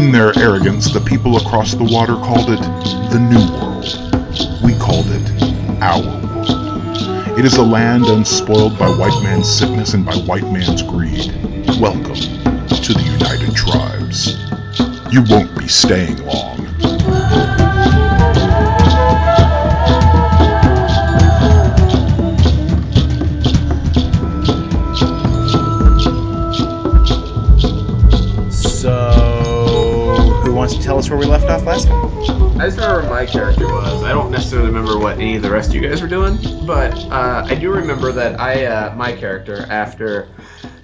In their arrogance, the people across the water called it the New World. We called it our world. It is a land unspoiled by white man's sickness and by white man's greed. Welcome to the United Tribes. You won't be staying long. Us where we left off last time? I just remember my character was. I don't necessarily remember what any of the rest of you guys were doing, but uh, I do remember that I, uh, my character, after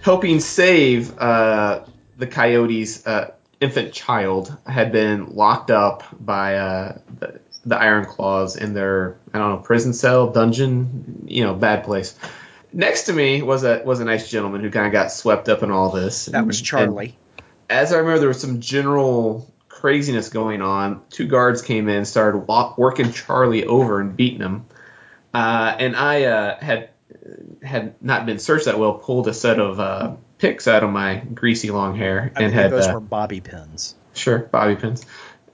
helping save uh, the coyote's uh, infant child, had been locked up by uh, the, the Iron Claws in their, I don't know, prison cell, dungeon, you know, bad place. Next to me was a was a nice gentleman who kind of got swept up in all this. That was Charlie. as I remember, there was some general craziness going on. Two guards came in, started wa- working Charlie over and beating him. Uh, and I uh, had had not been searched that well. Pulled a set of uh, picks out of my greasy long hair I and had those uh, were bobby pins. sure bobby pins.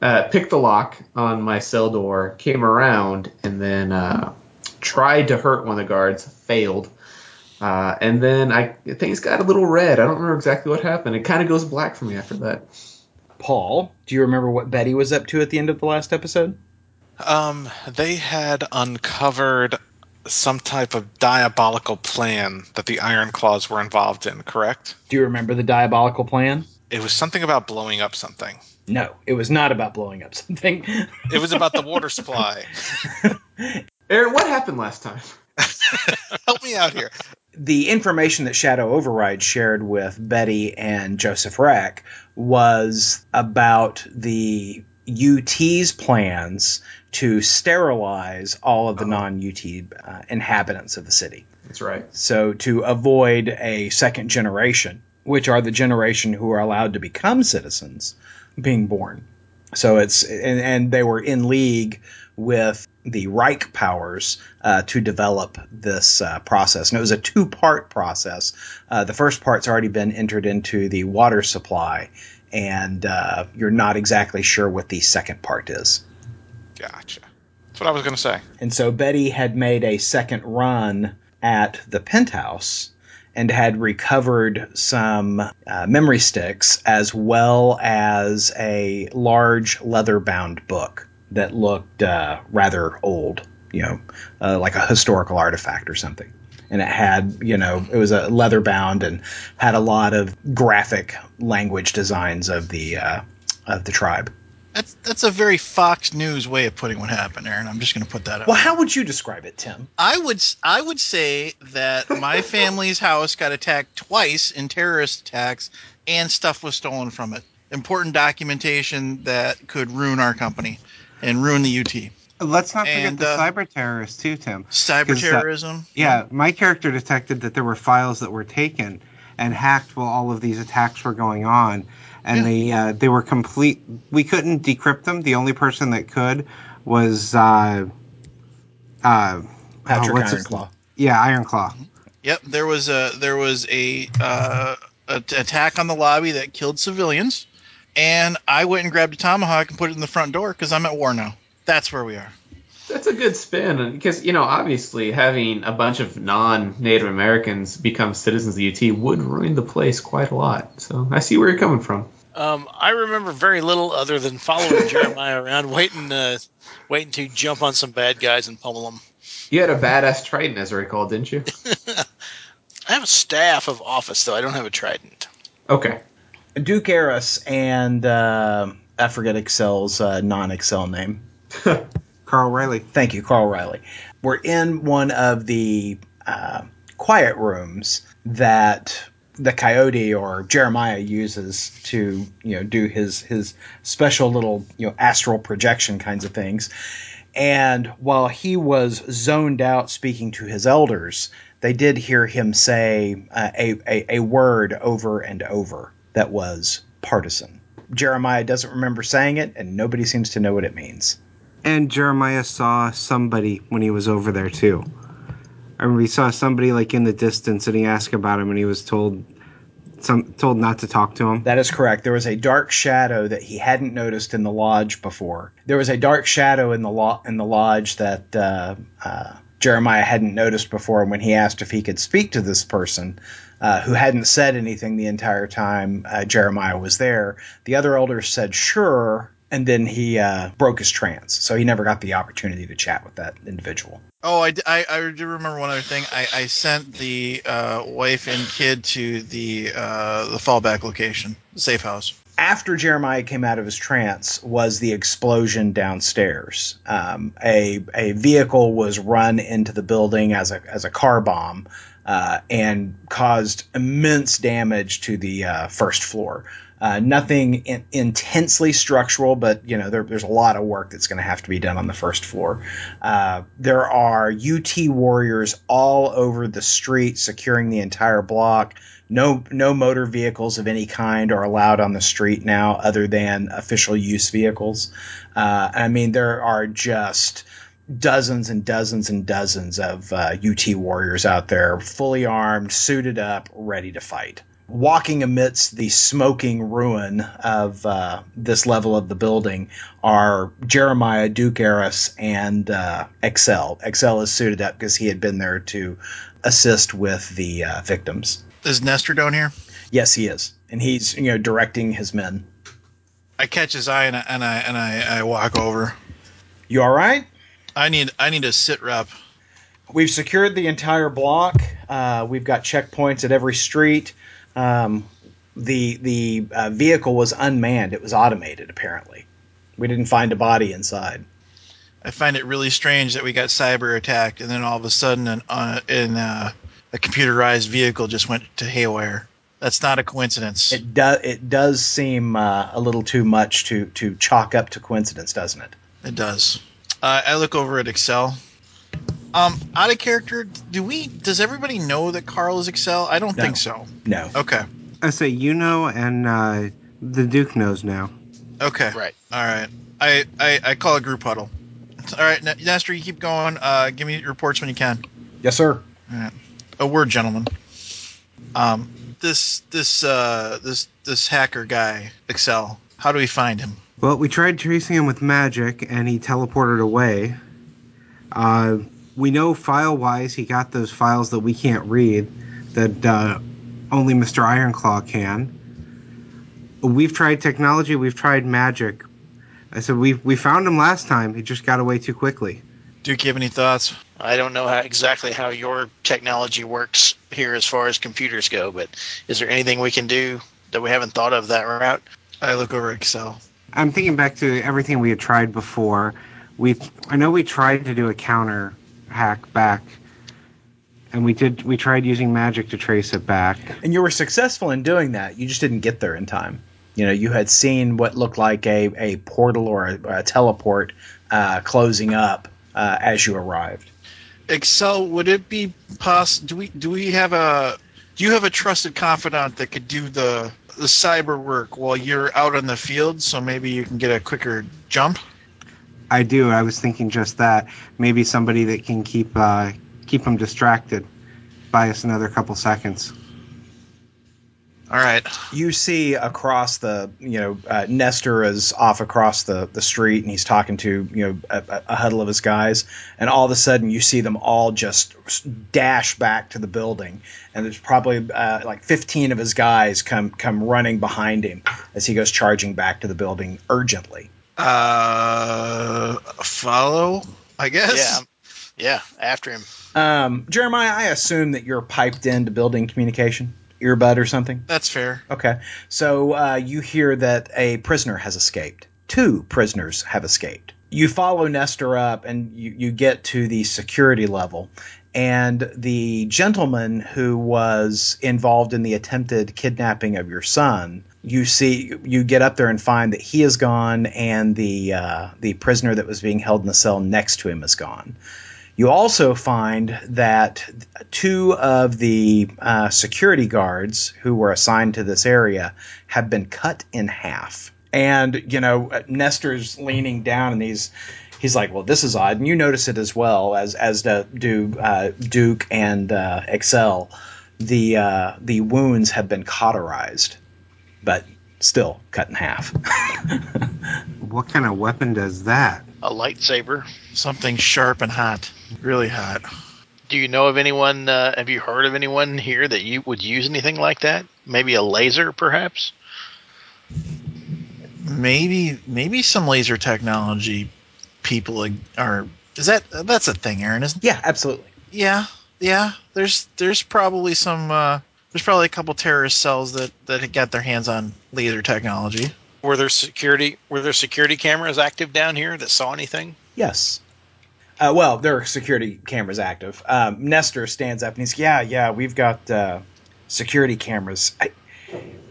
Uh, picked the lock on my cell door, came around, and then uh, tried to hurt one of the guards. Failed. Uh, and then I things got a little red. I don't remember exactly what happened. It kind of goes black for me after that. Paul, do you remember what Betty was up to at the end of the last episode? Um, they had uncovered some type of diabolical plan that the Iron Claws were involved in, correct? Do you remember the diabolical plan? It was something about blowing up something. No, it was not about blowing up something. It was about the water supply. Aaron, what happened last time? Help me out here. The information that Shadow Override shared with Betty and Joseph Rack was about the UT's plans to sterilize all of the non UT uh, inhabitants of the city. That's right. So, to avoid a second generation, which are the generation who are allowed to become citizens, being born. So it's and, and they were in league with the Reich powers uh, to develop this uh, process, and it was a two-part process. Uh, the first part's already been entered into the water supply, and uh, you're not exactly sure what the second part is. Gotcha. That's what I was going to say. And so Betty had made a second run at the penthouse and had recovered some uh, memory sticks as well as a large leather bound book that looked uh, rather old, you know, uh, like a historical artifact or something. And it had, you know, it was a leather bound and had a lot of graphic language designs of the uh, of the tribe. That's that's a very Fox News way of putting what happened, Aaron. I'm just going to put that up. Well, how would you describe it, Tim? I would I would say that my family's house got attacked twice in terrorist attacks, and stuff was stolen from it. Important documentation that could ruin our company and ruin the UT. Let's not forget And, the uh, cyber terrorists too, Tim. Cyber 'Cause, uh, terrorism. Yeah, my character detected that there were files that were taken and hacked while all of these attacks were going on, and Yeah. they uh, they were complete. We couldn't decrypt them. The only person that could was uh, uh, Patrick oh, what's his- Ironclaw. Yeah, Ironclaw. Yep, there was a there was a, uh, a t- attack on the lobby that killed civilians, and I went and grabbed a tomahawk and put it in the front door because I'm at war now. That's where we are. That's a good spin because you know obviously having a bunch of non-Native Americans become citizens of UT would ruin the place quite a lot. So I see where you're coming from. Um, I remember very little other than following Jeremiah around, waiting, uh, waiting to jump on some bad guys and pummel them. You had a badass trident, as I recall, didn't you? I have a staff of office, though I don't have a trident. Okay. Duke Eris and uh, I forget Excel's uh, non-Excel name. Carl Riley. Thank you, Carl Riley. We're in one of the uh, quiet rooms that the coyote or Jeremiah uses to you know do his his special little you know astral projection kinds of things. And while he was zoned out speaking to his elders, they did hear him say uh, a, a a word over and over that was partisan. Jeremiah doesn't remember saying it, and nobody seems to know what it means. And Jeremiah saw somebody when he was over there too. I remember he saw somebody like in the distance, and he asked about him, and he was told some told not to talk to him. That is correct. There was a dark shadow that he hadn't noticed in the lodge before. There was a dark shadow in the lo- in the lodge that uh, uh, Jeremiah hadn't noticed before. And when he asked if he could speak to this person, uh, who hadn't said anything the entire time uh, Jeremiah was there, the other elders said sure, and then he uh, broke his trance. So he never got the opportunity to chat with that individual. Oh, I I do remember one other thing. I, I sent the uh, wife and kid to the uh, the fallback location, the safe house. after Jeremiah came out of his trance was the explosion downstairs. Um, a a vehicle was run into the building as a as a car bomb uh, and caused immense damage to the uh, first floor. Uh, nothing in, intensely structural, but you know there, there's a lot of work that's going to have to be done on the first floor. Uh, there are UT warriors all over the street securing the entire block. No, no motor vehicles of any kind are allowed on the street now, other than official use vehicles. Uh, I mean, there are just dozens and dozens and dozens of uh, UT warriors out there, fully armed, suited up, ready to fight. Walking amidst the smoking ruin of uh, this level of the building are Jeremiah, Duke Eris, and uh, Excel. Excel is suited up because he had been there to assist with the uh, victims. Is Nestor down here? Yes, he is, and he's you know directing his men. I catch his eye and I and I, and I, I walk over. You all right? I need I need a sit rep. We've secured the entire block. Uh, we've got checkpoints at every street. Um, the the uh, vehicle was unmanned. It was automated. Apparently, we didn't find a body inside. I find it really strange that we got cyber attacked and then all of a sudden an uh, in uh, a computerized vehicle just went to haywire. That's not a coincidence. It does it does seem uh, a little too much to to chalk up to coincidence, doesn't it? It does. Uh, I look over at Excel. Um, out of character, do we? Does everybody know that Carl is Excel? I don't No. think so. No. Okay. I say you know, and uh, the Duke knows now. Okay. Right. All right. I, I, I call a group huddle. All right, N- Nestor, you keep going. Uh, give me reports when you can. Yes, sir. All right. A word, gentlemen. Um, this this uh this this hacker guy, Excel. How do we find him? Well, we tried tracing him with magic, and he teleported away. Uh, we know file-wise he got those files that we can't read, that uh, only Mr. Ironclaw can. We've tried technology, we've tried magic. I said we we found him last time. He just got away too quickly. Duke, you have any thoughts? I don't know how, exactly how your technology works here as far as computers go, but is there anything we can do that we haven't thought of that route? I look over Excel. I'm thinking back to everything we had tried before. We I know we tried to do a counter hack back, and we did. We tried using magic to trace it back. And you were successful in doing that. You just didn't get there in time. You know, you had seen what looked like a, a portal or a, a teleport uh, closing up uh, as you arrived. Excel, would it be possible? Do we do we have a? Do you have a trusted confidant that could do the the cyber work while you're out in the field? So maybe you can get a quicker jump. I do. I was thinking just that. Maybe somebody that can keep uh, keep them distracted. Buy us another couple seconds. All right. You see across the, you know, uh, Nestor is off across the, the street and he's talking to, you know, a, a huddle of his guys. And all of a sudden you see them all just dash back to the building. And there's probably uh, like 15 of his guys come, come running behind him as he goes charging back to the building urgently. Uh, follow. I guess. Yeah. Yeah, after him. Um, Jeremiah, I assume that you're piped into building communication, earbud or something. That's fair. Okay. So uh, you hear that a prisoner has escaped. Two prisoners have escaped. You follow Nestor up and you, you get to the security level. And the gentleman who was involved in the attempted kidnapping of your son, you see, you get up there and find that he is gone, and the uh, the prisoner that was being held in the cell next to him is gone. You also find that two of the uh, security guards who were assigned to this area have been cut in half. And, you know, Nestor's leaning down and he's he's like, well, this is odd. And you notice it as well as as do, uh, Duke and uh, Excel. the uh, the wounds have been cauterized, but still cut in half. What kind of weapon does that? A lightsaber. Something sharp and hot, really hot. Do you know of anyone? Uh, have you heard of anyone here that you would use anything like that? Maybe a laser, perhaps. Maybe maybe some laser technology people are. Is that that's a thing, Aaron? Isn't? yeah, absolutely. Yeah, yeah. There's there's probably some. Uh, there's probably a couple terrorist cells that that got their hands on laser technology. Were there security? Were there security cameras active down here that saw anything? Yes. Uh, well, there are security cameras active. Um, Nestor stands up and he's, yeah, yeah, we've got uh, security cameras. I,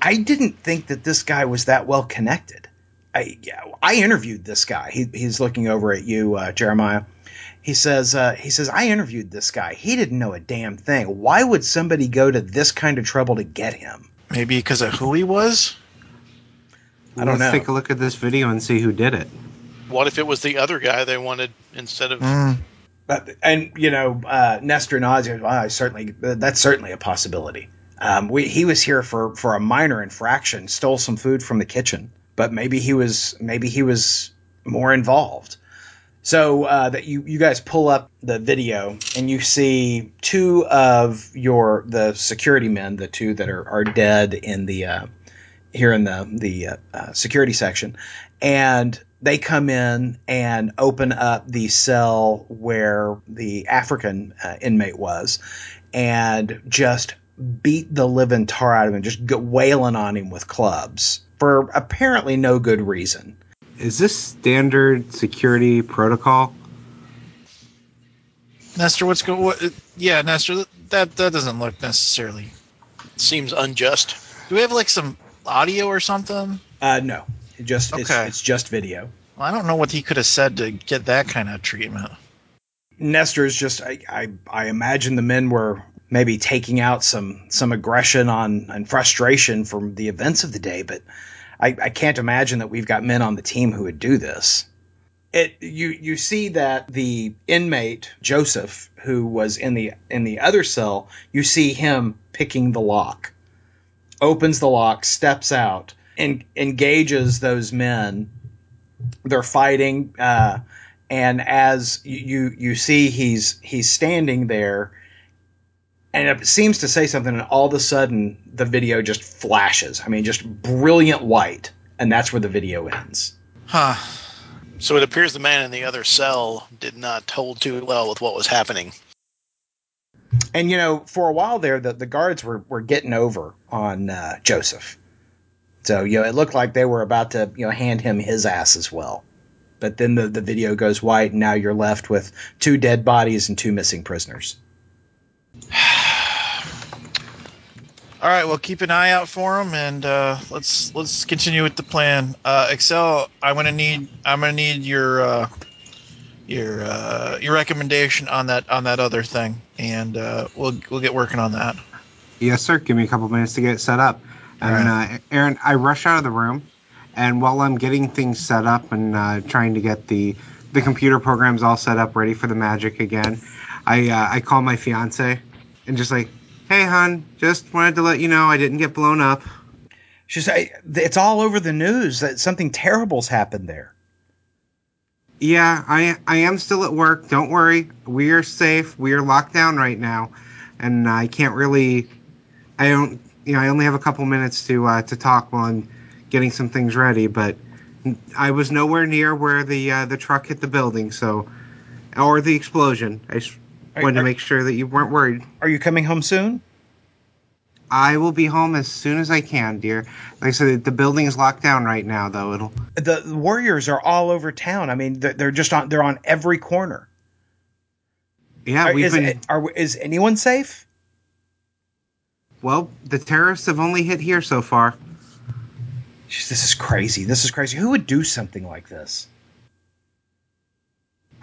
I didn't think that this guy was that well connected. I, yeah, I interviewed this guy. He, he's looking over at you, uh, Jeremiah. He says, uh, he says, I interviewed this guy. He didn't know a damn thing. Why would somebody go to this kind of trouble to get him? Maybe because of who he was. I don't Let's know. take a look at this video and see who did it. What if it was the other guy they wanted instead of? Mm, But, and you know, uh, Nestor nods. Well, I certainly that's certainly a possibility. Um, we, he was here for for a minor infraction, stole some food from the kitchen, but maybe he was maybe he was more involved. So uh, that you you guys pull up the video and you see two of your the security men, the two that are are dead in the uh, here in the the uh, uh, security section, and they come in and open up the cell where the African uh, inmate was, and just beat the living tar out of him, just go wailing on him with clubs for apparently no good reason. Is this standard security protocol? Nestor, what's going? What, yeah, Nestor, that that doesn't look necessarily. Seems unjust. Do we have like some audio or something? Uh, no, it just it's, Okay. it's just video. Well, I don't know what he could have said to get that kind of treatment. Nestor's just I, I I imagine the men were maybe taking out some some aggression on and frustration from the events of the day, but I, I can't imagine that we've got men on the team who would do this. It you you see that the inmate Joseph, who was in the in the other cell, you see him picking the lock, opens the lock, steps out, and engages those men. They're fighting. Uh, and as you you, you see he's he's standing there and it seems to say something and all of a sudden the video just flashes i mean just brilliant white and that's where the video ends Huh. So it appears the man in the other cell did not hold too well with what was happening. And you know for a while there the, the guards were, were getting over on uh, joseph. So you know it looked like they were about to you know hand him his ass as well. But then the, the video goes white and now you're left with two dead bodies and two missing prisoners. All right, well, keep an eye out for him, and uh, let's let's continue with the plan. Uh, Excel, I'm gonna need I'm gonna need your uh, your uh, your recommendation on that on that other thing, and uh, we'll we'll get working on that. Yes, sir. Give me a couple minutes to get it set up. And uh, Aaron, I rush out of the room, and while I'm getting things set up and uh, trying to get the the computer programs all set up, ready for the magic again, I uh, I call my fiance and just like, hey, hon, just wanted to let you know I didn't get blown up. She's I, it's all over the news that something terrible's happened there. Yeah, I I am still at work. Don't worry, we are safe. We are locked down right now, and I can't really. I don't. You know, I only have a couple minutes to uh, to talk while I'm getting some things ready. But I was nowhere near where the uh, the truck hit the building, so or the explosion. I just Are- wanted to make sure that you weren't worried. Are you coming home soon? I will be home as soon as I can, dear. Like I said, the building is locked down right now, though. It'll. The, Warriors are all over town. I mean, they're, they're just on. They're on every corner. Yeah, Are- we've is, been. are, is anyone safe? Well, the terrorists have only hit here so far. Jeez, this is crazy. This is crazy. Who would do something like this?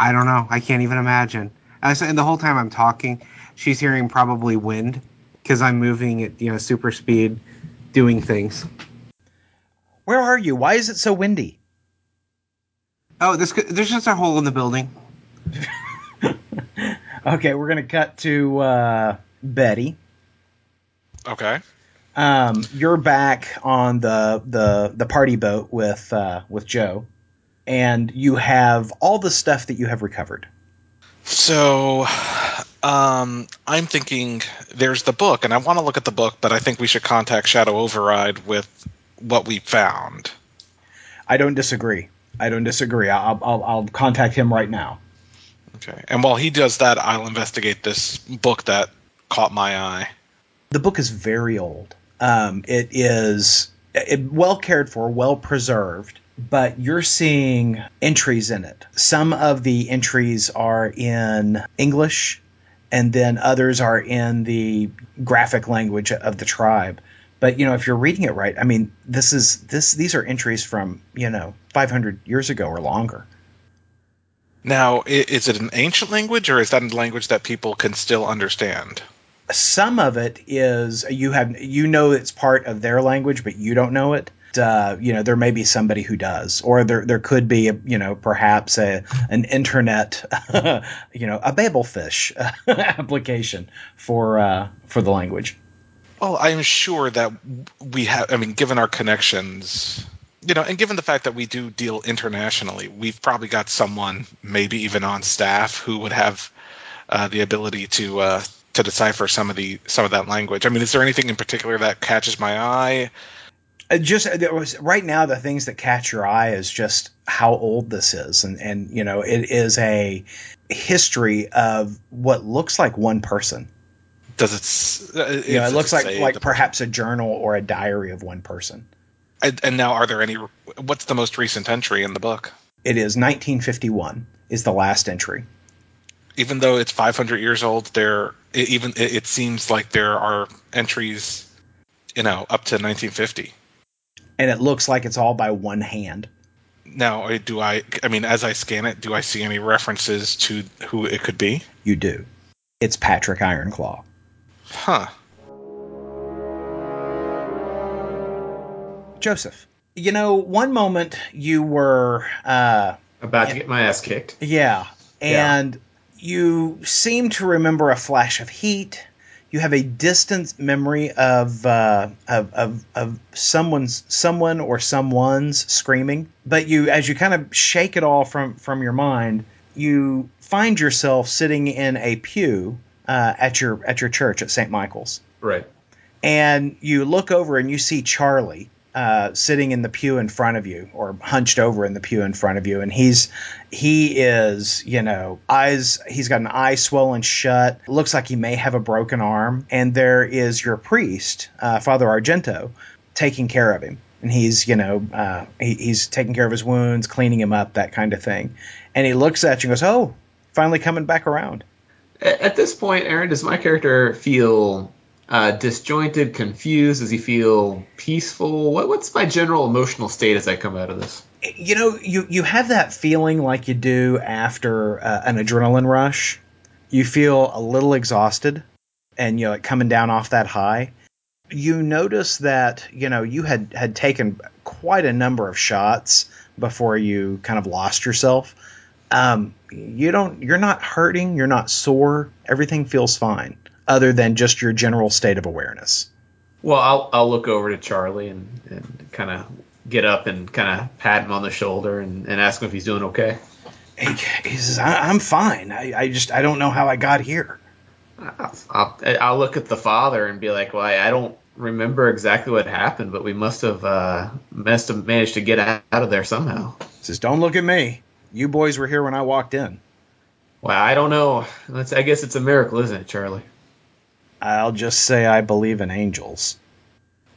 I don't know. I can't even imagine. And I said- and the whole time I'm talking, she's hearing probably wind because I'm moving at you know super speed, doing things. Where are you? Why is it so windy? Oh, this there's just a hole in the building. Okay, we're gonna cut to uh, Betty. Okay. Um, you're back on the the the party boat with uh, with Joe, and you have all the stuff that you have recovered. So, um, I'm thinking there's the book, and I want to look at the book, but I think we should contact Shadow Override with what we found. I don't disagree. I don't disagree. I'll I'll, I'll contact him right now. Okay. And while he does that, I'll investigate this book that caught my eye. The book is very old. Um, it is it, well cared for, well preserved, but you're seeing entries in it. Some of the entries are in English, and then others are in the graphic language of the tribe. But you know, if you're reading it right, I mean, this is this these are entries from you know 500 years ago or longer. Now, is it an ancient language, or is that a language that people can still understand? some of it is you have you know it's part of their language but you don't know it uh, you know there may be somebody who does or there there could be a, you know perhaps a an internet you know a babelfish application for uh, for the language Well, I'm sure that we have. I mean, given our connections, you know, and given the fact that we do deal internationally, we've probably got someone, maybe even on staff, who would have uh, the ability to uh, to decipher some of the some of that language. I mean, is there anything in particular that catches my eye? Uh, just uh, there was right now the things that catch your eye is just how old this is and and you know it is a history of what looks like one person Does it? uh, you know it looks like like perhaps a journal or a diary of one person And, and now, are there any? What's the most recent entry in the book? It is 1951 is the last entry. Even though it's 500 years old, there it, even it, it seems like there are entries, you know, up to 1950. And it looks like it's all by one hand. Now, do I? I mean, as I scan it, do I see any references to who it could be? You do. It's Patrick Ironclaw. Huh. Joseph, you know, one moment you were, uh, About to get my ass kicked. yeah, and you seem to remember a flash of heat. You have a distant memory of, uh, of, of, of someone's, someone or someone's screaming. But you, as you kind of shake it all from, from your mind, you find yourself sitting in a pew uh, at your at your church at St. Michael's. Right. and you look over and you see Charlie uh, sitting in the pew in front of you, or hunched over in the pew in front of you, and he's he is you know eyes he's got an eye swollen shut, looks like he may have a broken arm, and there is your priest, uh, Father Argento, taking care of him. And he's, you know, uh, he, he's taking care of his wounds, cleaning him up, that kind of thing. And he looks at you and goes, "Oh, finally coming back around." At this point, Aaron, does my character feel uh, disjointed, confused? Does he feel peaceful? What, what's my general emotional state as I come out of this? you know you you have that feeling like you do after uh, an adrenaline rush you feel a little exhausted and you know like coming down off that high you notice that you know you had had taken quite a number of shots before you kind of lost yourself um, you don't you're not hurting you're not sore everything feels fine other than just your general state of awareness Well, I'll I'll look over to Charlie and, and kind of get up and kind of pat him on the shoulder and, and ask him if he's doing okay. he, he says I, i'm fine I, I just i don't know how i got here I'll, I'll, I'll look at the father and be like, well, I, I don't remember exactly what happened, but we must have uh, must have managed to get out of there somehow. He says don't look at me you boys were here when i walked in Well, I don't know. That's, I guess it's a miracle, isn't it, Charlie? I'll just say I believe in angels.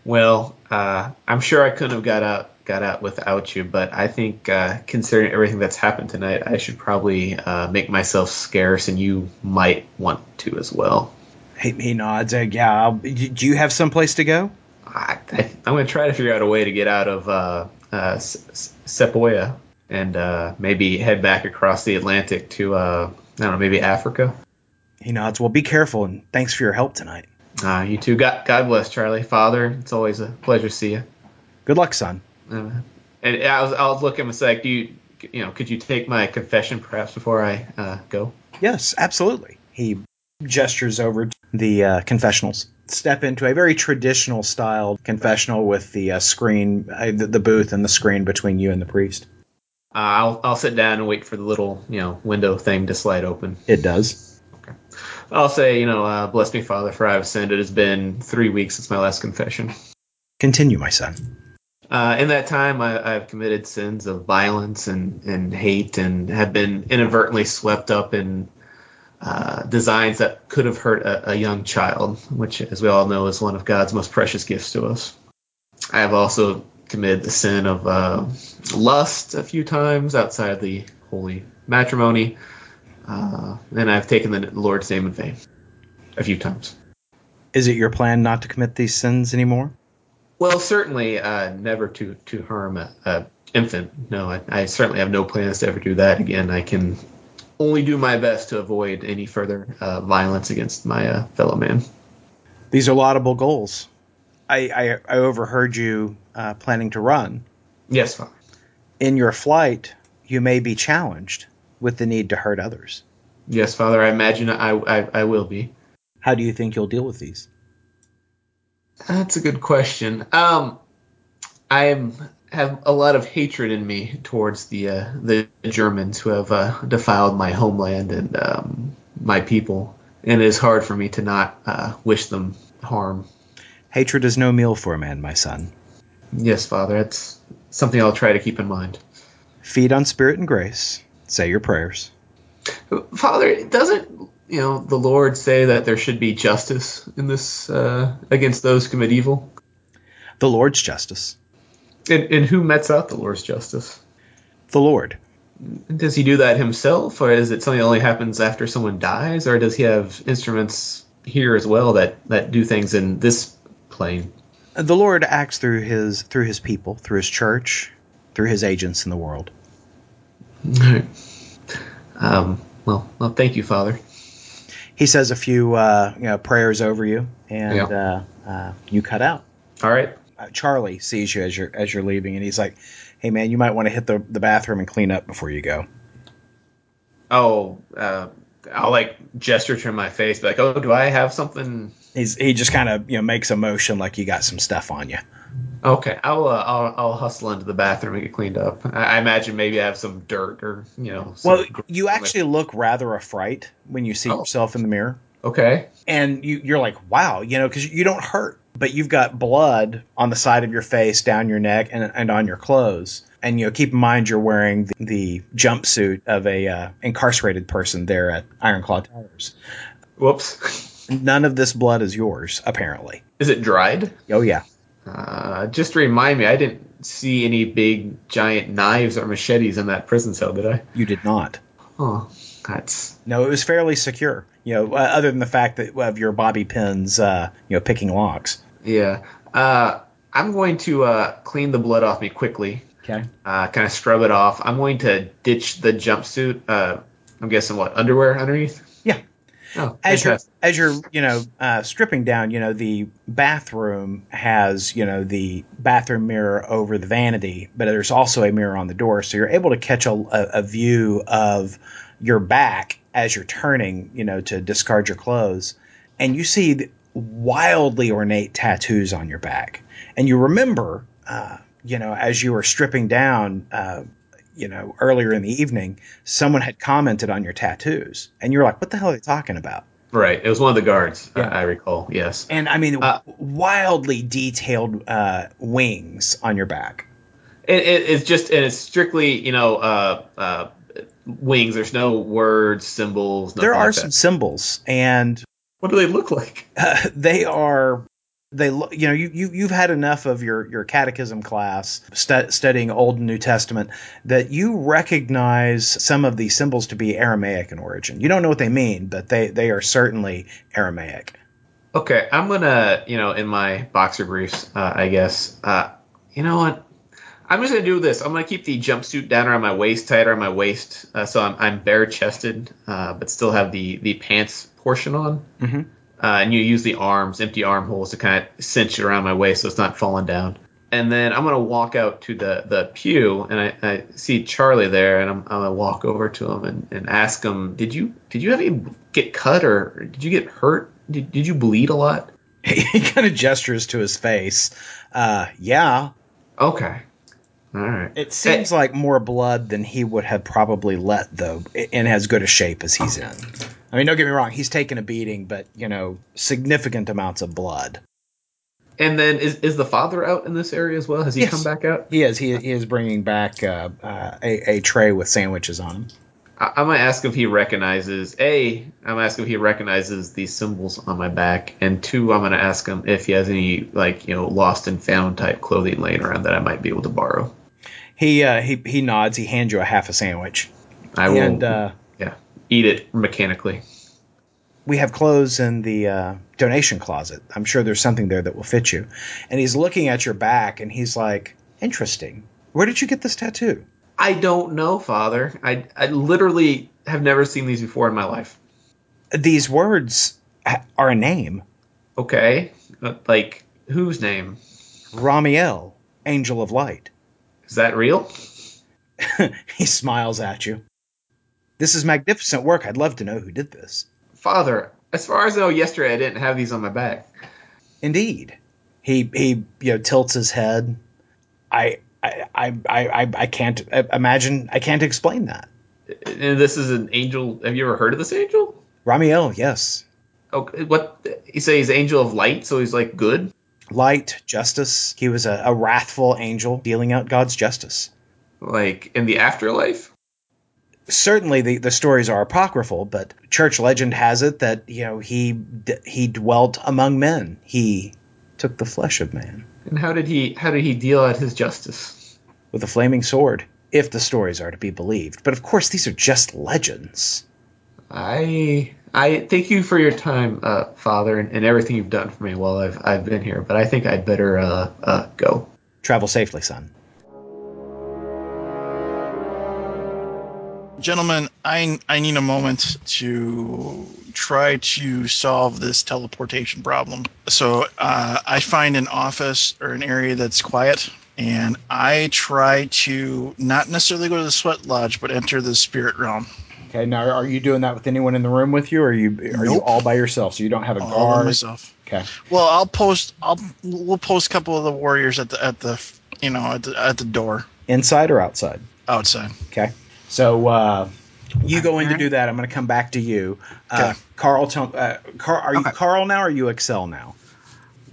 Well, uh, I'm sure I couldn't have got out got out without you, but I think uh, considering everything that's happened tonight, I should probably uh, make myself scarce, and you might want to as well. He, he nods. Yeah. I'll, do you have someplace to go? I, I, I'm going to try to figure out a way to get out of uh, uh, Sepoya and uh, maybe head back across the Atlantic to uh, I don't know, maybe Africa. He nods. Well, be careful and thanks for your help tonight. Uh, you too. God, God bless, Charlie. Father, it's always a pleasure to see you. Good luck, son. Uh, and I was, I'll look at him and say, do you, you know, could you take my confession perhaps before I uh, go? Yes, absolutely. He gestures over to the uh, confessionals. Step into a very traditional style confessional with the uh, screen, uh, the, the booth and the screen between you and the priest. Uh, I'll I'll sit down and wait for the little you know window thing to slide open. It does. I'll say you know uh, bless me Father for I have sinned. It has been three weeks since my last confession. Continue, my son. Uh, in that time, I, I've committed sins of violence and, and hate, and have been inadvertently swept up in uh, designs that could have hurt a, a young child, which, as we all know, is one of God's most precious gifts to us. I have also committed the sin of uh, lust a few times outside the holy matrimony, uh, and I've taken the Lord's name in vain a few times. Is it your plan not to commit these sins anymore? Well, certainly uh, never to to harm a, a infant. No, I, I certainly have no plans to ever do that again. I can only do my best to avoid any further uh, violence against my uh, fellow man. These are laudable goals. I, I, I overheard you uh, planning to run. Yes, Father. In your flight, you may be challenged with the need to hurt others. Yes, Father. I imagine I, I, I will be. How do you think you'll deal with these? That's a good question. Um, I have a lot of hatred in me towards the uh, the Germans who have uh, defiled my homeland and um, my people, and it is hard for me to not uh, wish them harm. Hatred is no meal for a man, my son. Yes, Father. That's something I'll try to keep in mind. Feed on spirit and grace. Say your prayers. Father, doesn't you know the Lord say that there should be justice in this uh, against those who commit evil? The Lord's justice. And, and who mets out the Lord's justice? The Lord. Does he do that himself, or is it something that only happens after someone dies, or does he have instruments here as well that that do things in this plane? The Lord acts through his through his people, through his church, through his agents in the world. All right. Um, well, well, thank you, Father. He says a few uh, you know, prayers over you, and Yeah. uh, uh, you cut out. All right. Uh, Charlie sees you as you're as you're leaving, and he's like, "Hey, man, you might want to hit the, the bathroom and clean up before you go." Oh, uh, I'll like gesture to my face, be like, "Oh, do I have something?" He's he just kind of you know makes a motion like you got some stuff on you. Okay, I'll uh, I'll, I'll hustle into the bathroom and get cleaned up. I, I imagine maybe I have some dirt or you know. Well, you actually look rather a fright when you see Oh. yourself in the mirror. Okay. and you, you're like, wow, you know, because you don't hurt, but you've got blood on the side of your face, down your neck, and, and on your clothes. And you know, keep in mind you're wearing the, the jumpsuit of a uh, incarcerated person there at Ironclaw Towers. Whoops. None of this blood is yours, apparently. Is it dried? Oh yeah, Uh, just to remind me, I didn't see any big giant knives or machetes in that prison cell, did I? you did not. Oh, that's No, it was fairly secure. You know, uh, other than the fact that of your bobby pins, uh, you know, picking locks. yeah. Uh, I'm going to uh, clean the blood off me quickly. Okay. Uh, kind of scrub it off. I'm going to ditch the jumpsuit. Uh, I'm guessing what underwear underneath. Yeah. Oh, as you're as you're you know uh, stripping down you know the bathroom has you know the bathroom mirror over the vanity but there's also a mirror on the door. So you're able to catch a, a, a view of your back as you're turning you know to discard your clothes. And you see the wildly ornate tattoos on your back. And you remember uh, you know as you were stripping down uh, you know earlier in the evening someone had commented on your tattoos and you're like what the hell are they talking about Right. It was one of the guards. Yeah. I, I recall. Yes. and i mean Uh, wildly detailed uh, wings on your back It, it, it's just and it's strictly you know uh, uh, wings. There's no words, symbols. there are like some that. symbols and What do they look like? uh, they are they you know you, you you've had enough of your your catechism class stu- studying old and new testament that you recognize some of these symbols to be aramaic in origin you don't know what they mean but they they are certainly aramaic Okay, I'm gonna you know in my boxer briefs, uh, I guess. Uh, you know what? I'm just gonna do this. I'm gonna keep the jumpsuit down around my waist, tight around my waist, uh, so I'm, I'm bare chested, uh, but still have the the pants portion on. Mhm. Uh, and you use the arms, empty armholes, to kind of cinch it around my waist so it's not falling down. And then I'm gonna walk out to the the pew, and I, I see Charlie there, and I'm, I'm gonna walk over to him and, and ask him, "Did you did you have any get cut or did you get hurt? Did, did you bleed a lot? he kind of gestures to his face. Uh, yeah, Okay. All right. it seems like more blood than he would have probably let, though, in as good a shape as he's in. I mean, don't get me wrong, he's taken a beating, but, you know, significant amounts of blood. And then is is the father out in this area as well? Has he Yes. come back out? He is. He, he is bringing back uh, uh, a, a tray with sandwiches on him. I, I'm gonna ask if he recognizes a. I'm gonna ask him if he recognizes these symbols on my back, and two, I'm gonna ask him if he has any like you know lost and found type clothing laying around that I might be able to borrow. He uh, he he nods. He hands you a half a sandwich, I will. and uh, eat it mechanically. we have clothes in the uh, donation closet. I'm sure there's something there that will fit you. And he's looking at your back, and he's like, "Interesting. Where did you get this tattoo?" I don't know, Father. I I literally have never seen these before in my life. These words are a name. Okay, Uh, like whose name Ramiel, Angel of Light. is that real? he smiles at you. This is magnificent work. I'd love to know who did this. Father, as far as I know, yesterday I didn't have these on my back. Indeed. He he you know tilts his head. I I I I, I can't imagine I can't explain that. And this is an angel. Have you ever heard of this angel? Ramiel, yes. Okay, what you say? He's angel of light, so he's like good. Light, justice. He was a, a wrathful angel dealing out God's justice. Like in the afterlife. Certainly, the, the stories are apocryphal, but church legend has it that you know he d- he dwelt among men. He took the flesh of man And how did he? How did he deal out his justice? with a flaming sword, if the stories are to be believed. But of course, these are just legends. I I thank you for your time, uh, Father, and, and everything you've done for me while I've I've been here. But I think I'd better uh, uh, go. Travel safely, son. Gentlemen, I I need a moment to try to solve this teleportation problem. So uh, I find an office or an area that's quiet, and I try to not necessarily go to the sweat lodge, but enter the spirit realm. Okay, now are you doing that with anyone in the room with you, or are you are you all by yourself? So you don't have a All guard. by myself. Okay. Well, I'll post. I'll we'll post a couple of the warriors at the at the you know at the at the door Inside or outside? outside. Okay. So uh, you go in to do that. I'm going to come back to you. Uh, Carl, tell, uh, Carl, are you Okay. Carl now, or are you Excel now?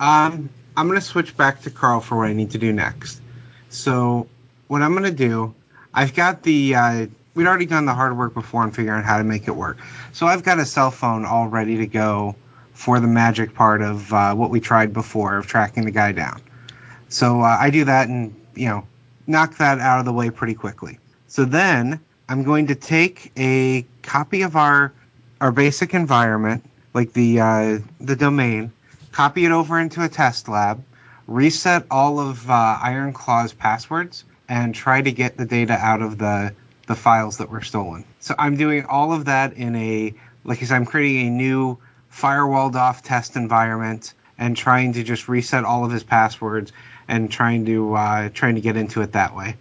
Um, I'm gonna switch back to Carl for what I need to do next. So, what I'm gonna do, I've got the uh, we'd already done the hard work before and figuring out how to make it work. So I've got a cell phone all ready to go for the magic part of uh, what we tried before of tracking the guy down. So uh, I do that and you know knock that out of the way pretty quickly. So then I'm going to take a copy of our our basic environment, like the uh, the domain, copy it over into a test lab, reset all of uh, passwords, and try to get the data out of the the files that were stolen. So I'm doing all of that in a like I said, I'm creating a new firewalled off test environment and trying to just reset all of his passwords and trying to uh, trying to get into it that way.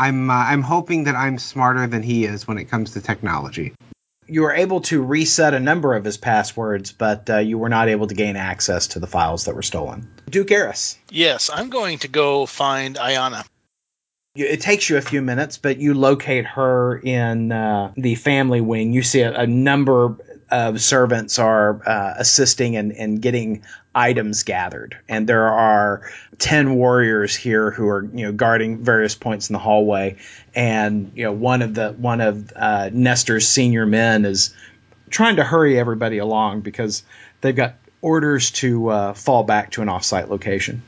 I'm uh, I'm hoping that I'm smarter than he is when it comes to technology. You were able to reset a number of his passwords, but uh, you were not able to gain access to the files that were stolen. Duke Eris. Yes, I'm going to go find Ayana. It takes you a few minutes, but you locate her in uh, the family wing. You see a, a number of servants are uh, assisting and in, in getting items gathered, and there are ten warriors here who are you know guarding various points in the hallway. And you know one of the one of uh, Nestor's senior men is trying to hurry everybody along because they've got orders to uh, fall back to an offsite location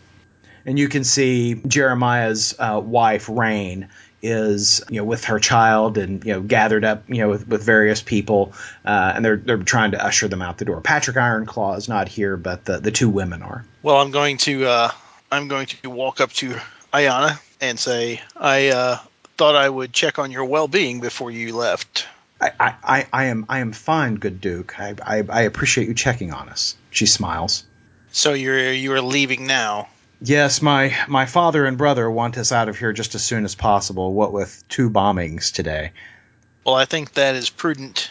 and you can see Jeremiah's uh, wife Rain is you know with her child and you know gathered up you know with, with various people uh, and they're they're trying to usher them out the door. Patrick Ironclaw is not here, but the, the two women are. Well, I'm going to uh, I'm going to walk up to Ayana and say, I uh, thought I would check on your well-being before you left. I, I, I- am I am fine, good Duke. I, I, I appreciate you checking on us. She smiles. So you're you're leaving now. Yes, my my father and brother want us out of here just as soon as possible. What with two bombings today. Well, I think that is prudent.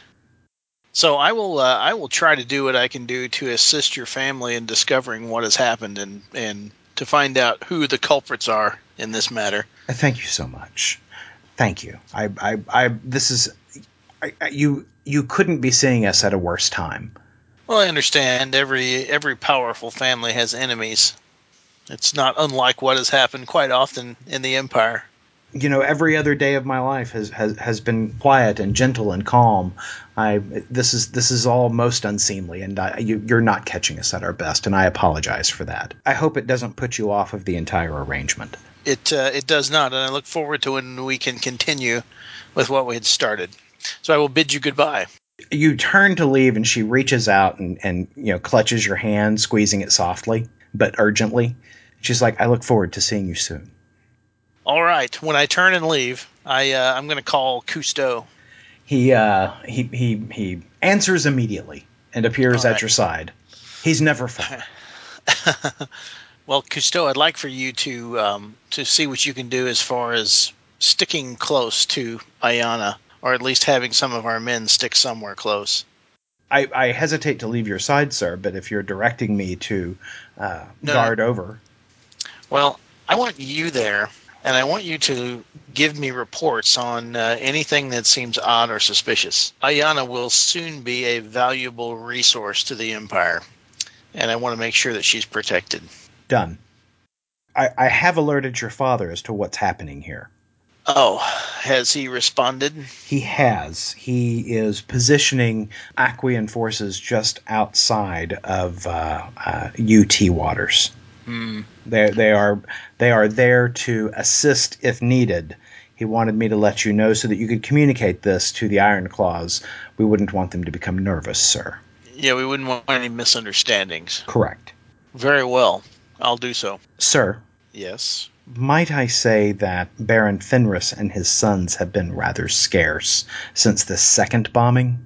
So I will uh, I will try to do what I can do to assist your family in discovering what has happened and and to find out who the culprits are in this matter. Uh, Thank you so much. Thank you. I, I, I this is, I, I, you, you couldn't be seeing us at a worse time. Well, I understand every every powerful family has enemies. It's not unlike what has happened quite often in the empire. You know, every other day of my life has, has, has been quiet and gentle and calm. I, this is, this is all most unseemly, and I, you, you're not catching us at our best, and I apologize for that. I hope it doesn't put you off of the entire arrangement. It uh, it does not, and I look forward to when we can continue with what we had started. So I will bid you goodbye. You turn to leave, and she reaches out and, and you know clutches your hand, squeezing it softly but urgently. She's like, "I look forward to seeing you soon." All right. When I turn and leave, I uh, I'm going to call Cousteau. He uh, he he he answers immediately and appears All at your side. He's never far. well, Cousteau, I'd like for you to um, to see what you can do as far as sticking close to Ayana, or at least having some of our men stick somewhere close. I, I hesitate to leave your side, sir, but if you're directing me to uh, No. guard over, Well, I want you there, and I want you to give me reports on uh, anything that seems odd or suspicious. Ayana will soon be a valuable resource to the Empire, and I want to make sure that she's protected. done. I, I have alerted your father as to what's happening here. Oh, has he responded? He has. He is positioning Aquian forces just outside of uh, uh, UT waters. Hmm. They they are they are there to assist if needed. He wanted me to let you know so that you could communicate this to the Iron Claws. We wouldn't want them to become nervous, sir. Yeah, we wouldn't want any misunderstandings. Correct. Very well. I'll do so. Sir, Yes. might I say that Baron Fenris and his sons have been rather scarce since the second bombing?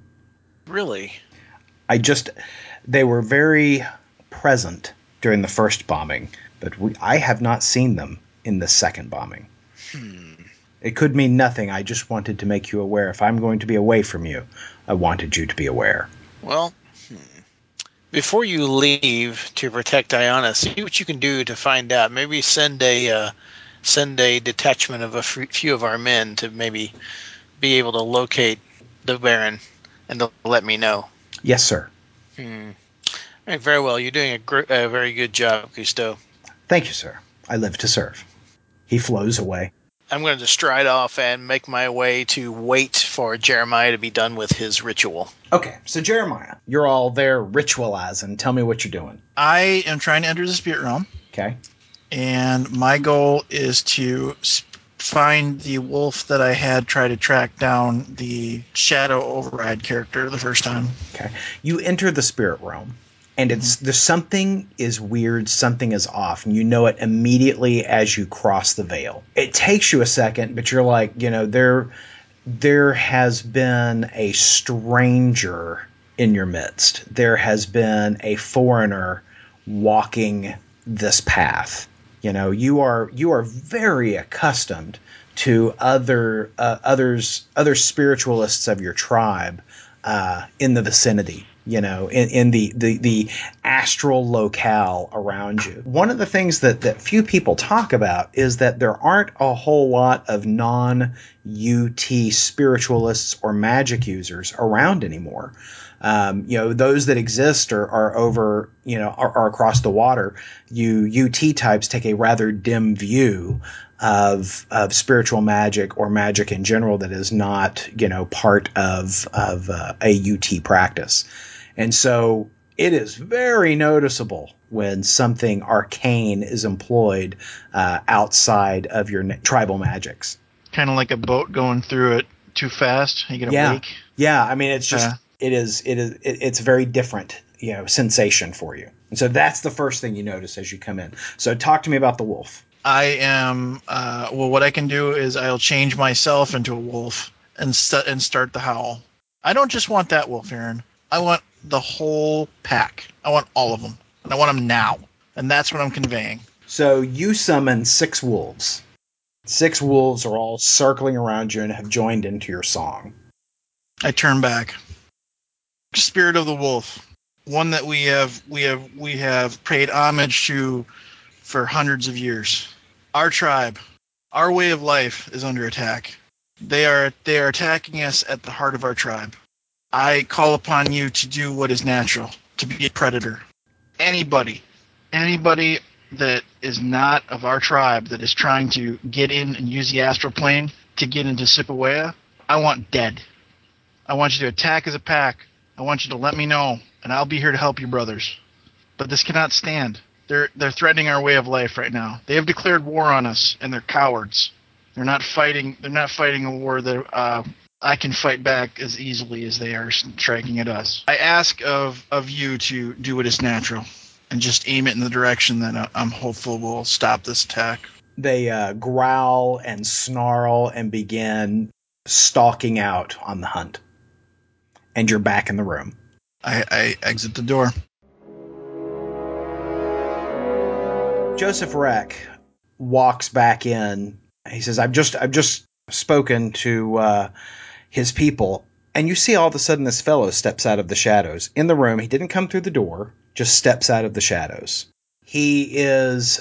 Really? I just they were very present during the first bombing, but we, I have not seen them in the second bombing. Hmm. It could mean nothing. I just wanted to make you aware. If I'm going to be away from you, I wanted you to be aware. Well, hmm. before you leave to protect Diana, see what you can do to find out. Maybe send a uh, send a detachment of a f- few of our men to maybe be able to locate the Baron and to let me know. Yes, sir. Hmm. Right, very well. You're doing a, gr- a very good job, Cousteau. Thank you, sir. I live to serve. He flows away. I'm going to stride off and make my way to wait for Jeremiah to be done with his ritual. Okay, so Jeremiah, you're all there ritualizing. Tell me what you're doing. I am trying to enter the spirit realm, Okay. and my goal is to find the wolf that I had try to track down the shadow override character the first time. Okay. You enter the spirit realm, and it's there's something is weird, something is off, and you know it immediately as you cross the veil. It takes you a second, but you're like, you know, there there has been a stranger in your midst. There has been a foreigner walking this path. You know, you are you are very accustomed to other uh, others other spiritualists of your tribe uh, in the vicinity. You know, in, in the, the the astral locale around you. One of the things that that few people talk about is that there aren't a whole lot of non UT spiritualists or magic users around anymore. Um, you know, those that exist are, are over, you know, are, are across the water. You UT types take a rather dim view of of spiritual magic or magic in general that is not, you know, part of of uh, a UT practice. And so it is very noticeable when something arcane is employed uh, outside of your tribal magics. Kind of like a boat going through it too fast. You get a Yeah. wake. Yeah, I mean, it's just Yeah. it is it is it, it's very different you know sensation for you, and so that's the first thing you notice as you come in. So talk to me about the wolf. I am. Uh, well, what I can do is I'll change myself into a wolf and st- and start the howl. I don't just want that wolf, Aaron. I want the whole pack. I want all of them, and I want them now. And that's what I'm conveying. So you summon six wolves. Six wolves are all circling around you and have joined into your song. I turn back. spirit of the wolf, one that we have we have we have paid homage to for hundreds of years. Our tribe, our way of life is under attack. They are they are attacking us at the heart of our tribe. I call upon you to do what is natural, to be a predator. Anybody, anybody that is not of our tribe that is trying to get in and use the astral plane to get into Sipawea, I want dead. I want you to attack as a pack. I want you to let me know, and I'll be here to help you, brothers. But this cannot stand. They're they're threatening our way of life right now. They have declared war on us, and they're cowards. They're not fighting. They're not fighting a war that uh, I can fight back as easily as they are striking at us. I ask of of you to do what is natural, and just aim it in the direction that uh, I'm hopeful will stop this attack. They uh, growl and snarl and begin stalking out on the hunt. And you're back in the room. I, I exit the door. Joseph Reck walks back in. He says, "I've just I've just spoken to uh, his people." And you see all of a sudden this fellow steps out of the shadows in the room. He didn't come through the door, just steps out of the shadows. He is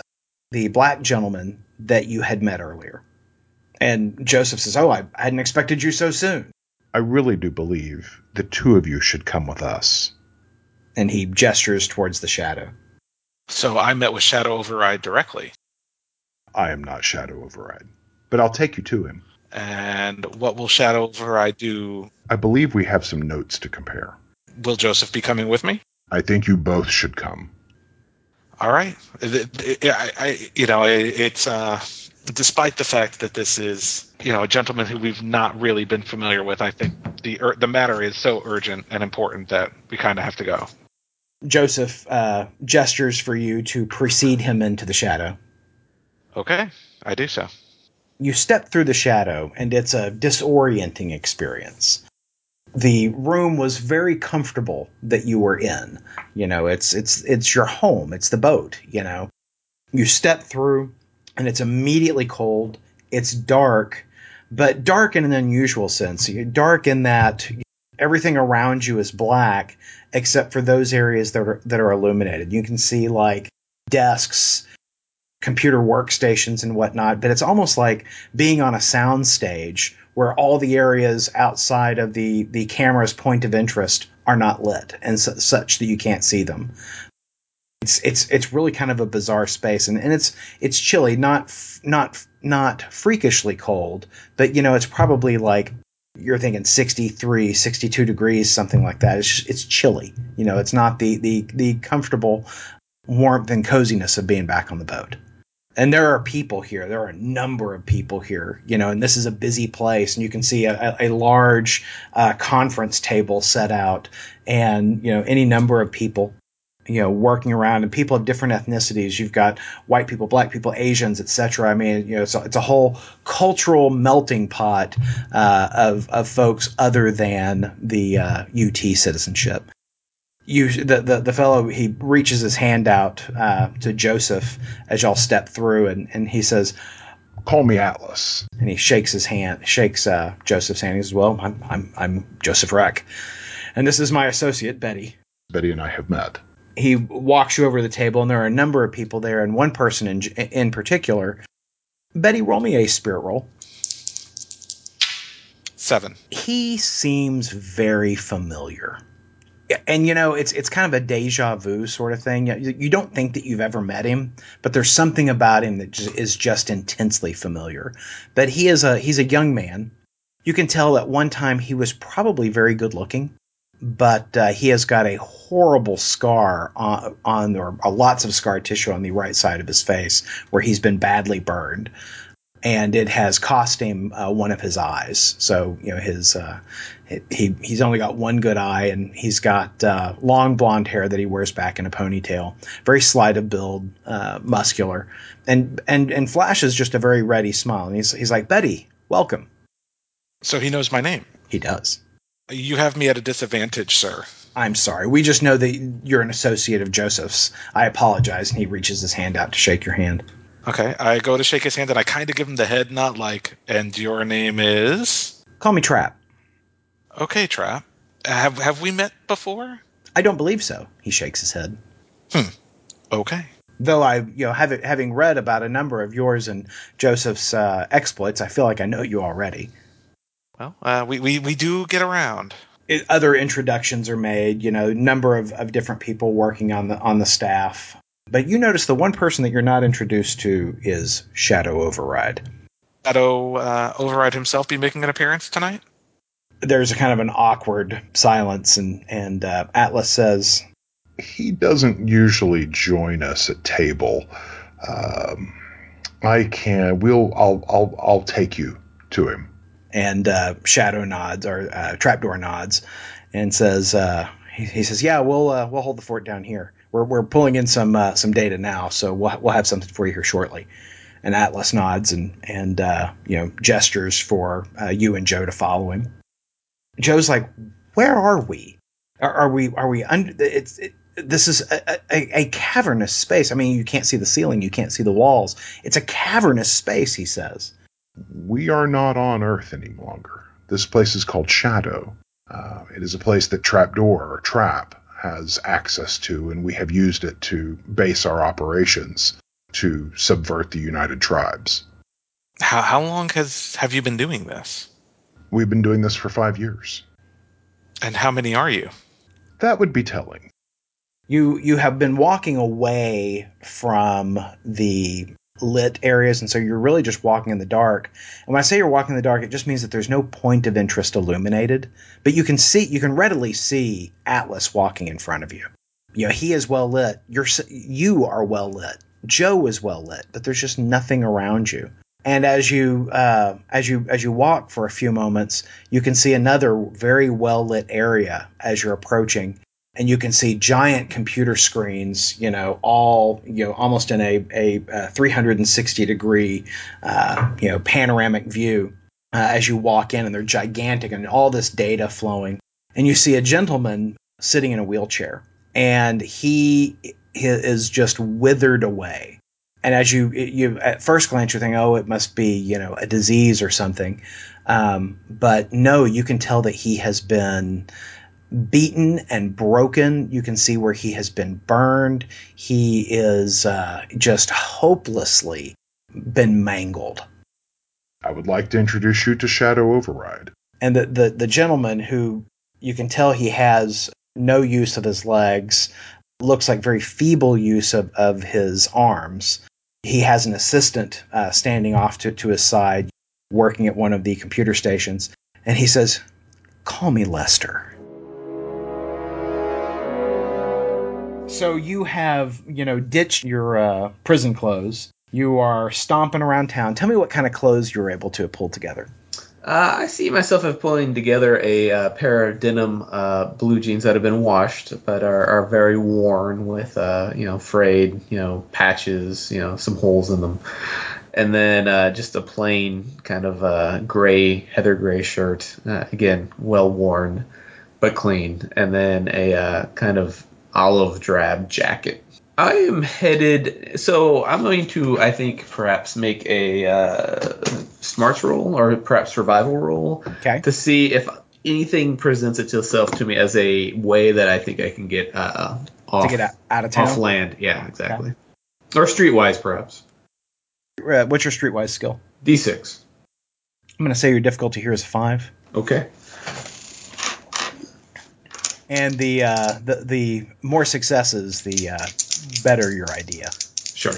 the black gentleman that you had met earlier. And Joseph says, Oh, I hadn't expected you so soon. I really do believe the two of you should come with us. And he gestures towards the shadow. So I met with Shadow Override directly. I am not Shadow Override, but I'll take you to him. And what will Shadow Override do? I believe we have some notes to compare. Will Joseph be coming with me? I think you both should come. All right. It, it, I, I, you know, it's uh, despite the fact that this is, you know, a gentleman who we've not really been familiar with. I think the ur- the matter is so urgent and important that we kind of have to go. Joseph uh, gestures for you to precede him into the shadow. Okay, I do so. You step through the shadow, and it's a disorienting experience. The room was very comfortable that you were in. You know, it's it's it's your home. It's the boat. You know, you step through, and it's immediately cold. It's dark, but dark in an unusual sense. Dark in that everything around you is black except for those areas that are that are illuminated. You can see like desks, computer workstations, and whatnot. But it's almost like being on a sound stage where all the areas outside of the the camera's point of interest are not lit and su- such that you can't see them. It's it's it's really kind of a bizarre space, and, and it's it's chilly, not not not freakishly cold, but you know it's probably like you're thinking 63 62 degrees something like that it's just, it's chilly you know it's not the the the comfortable warmth and coziness of being back on the boat. And there are people here. There are a number of people here you know and this is a busy place. And you can see a, a large uh, conference table set out and you know any number of people you know working around and people of different ethnicities. You've got white people black people asians etc i mean you know it's a, it's a whole cultural melting pot uh, of, of folks other than the uh, ut citizenship you the, the the fellow he reaches his hand out uh, to joseph as y'all step through and, and he says Call me Atlas. and he shakes his hand shakes uh, joseph's hand he says well i'm i'm, I'm joseph reck and this is my associate betty Betty and I have met. he walks you over to the table, and there are a number of people there, and one person in in particular. Betty, roll me a spirit roll. Seven. He seems very familiar, and you know it's it's kind of a deja vu sort of thing. You, don't think that you've ever met him, but there's something about him that is just intensely familiar. But he is a he's a young man. You can tell at one time he was probably very good looking but uh, he has got a horrible scar on, on or uh, lots of scar tissue on the right side of his face where he's been badly burned and it has cost him uh, one of his eyes so you know his uh, he he's only got one good eye and he's got uh, long blonde hair that he wears back in a ponytail very slight of build uh, muscular and and and Flash is just a very ready smile and he's he's like Betty welcome So he knows my name. he does You have me at a disadvantage, sir. I'm sorry. We just know that you're an associate of Joseph's. I apologize. And he reaches his hand out to shake your hand. Okay, I go to shake his hand and I kind of give him the head nod, like, and your name is? Call me Trap. Okay, Trap. Have have we met before? I don't believe so. He shakes his head. Hmm. Okay. Though I, you know, having having read about a number of yours and Joseph's uh, exploits, I feel like I know you already. Well, uh, we, we we do get around. It, other introductions are made. You know, number of, of different people working on the on the staff. But you notice the one person that you're not introduced to is Shadow Override. Shadow uh, Override himself be making an appearance tonight. There's a kind of an awkward silence, and and uh, Atlas says, He doesn't usually join us at table. Um, I can. We'll. I'll. I'll. I'll take you to him. and uh, Shadow nods or uh, Trapdoor nods and says, uh, he, he says, "Yeah, we'll uh, we'll hold the fort down here. We're we're pulling in some uh, some data now, so we'll we'll have something for you here shortly." And Atlas nods and and uh, you know gestures for uh, you and Joe to follow him. Joe's like, "Where are we? Are, are we are we under? It's it, this is a, a, a cavernous space. I mean, you can't see the ceiling, you can't see the walls. It's a cavernous space." He says. We are not on Earth any longer. This place is called Shadow. Uh, it is a place that Trapdoor or Trap has access to, and we have used it to base our operations to subvert the United Tribes. How how long has have you been doing this? We've been doing this for five years. And how many are you? That would be telling. you you have been walking away from the lit areas and so you're really just walking in the dark. And when i say you're walking in the dark it just means that there's no point of interest illuminated. But you can see you can readily see atlas walking in front of you. You know he is well lit. You're you are well lit. Joe is well lit but there's just nothing around you. And as you uh, as you as you walk for a few moments you can see another very well lit area as you're approaching and you can see giant computer screens, you know, all you know, almost in a a, uh 360 degree, uh, you know, panoramic view uh, as you walk in, and they're gigantic, and all this data flowing, and you see a gentleman sitting in a wheelchair, and he, he is just withered away. And as you you at first glance you think, oh, it must be you know a disease or something, um, but no, you can tell that he has been beaten and broken. You can see where he has been burned. He is uh, just hopelessly been mangled. I would like to introduce you to Shadow Override. And the, the, the gentleman who you can tell he has no use of his legs, looks like very feeble use of, of his arms. He has an assistant uh, standing off to, to his side, working at one of the computer stations. And he says, Call me Lester. So you have, you know, ditched your uh, prison clothes. You are stomping around town. Tell me what kind of clothes you were able to pull together. Uh, I see myself as pulling together a uh, pair of denim uh, blue jeans that have been washed, but are, are very worn with, uh, you know, frayed, you know, patches, you know, some holes in them, and then uh, just a plain kind of uh, gray, heather gray shirt, again, well worn, but clean, and then a kind of olive drab jacket. I am headed, so I'm going to, I think, perhaps make a uh, smarts roll or perhaps survival roll Okay. to see if anything presents itself to me as a way that I think I can get uh, off, To get out, of town. off land. Yeah, exactly. Or streetwise, perhaps. Uh, what's your streetwise skill? D6. I'm going to say your difficulty here is five, Okay. And the uh, the the more successes, the uh, better your idea. Sure.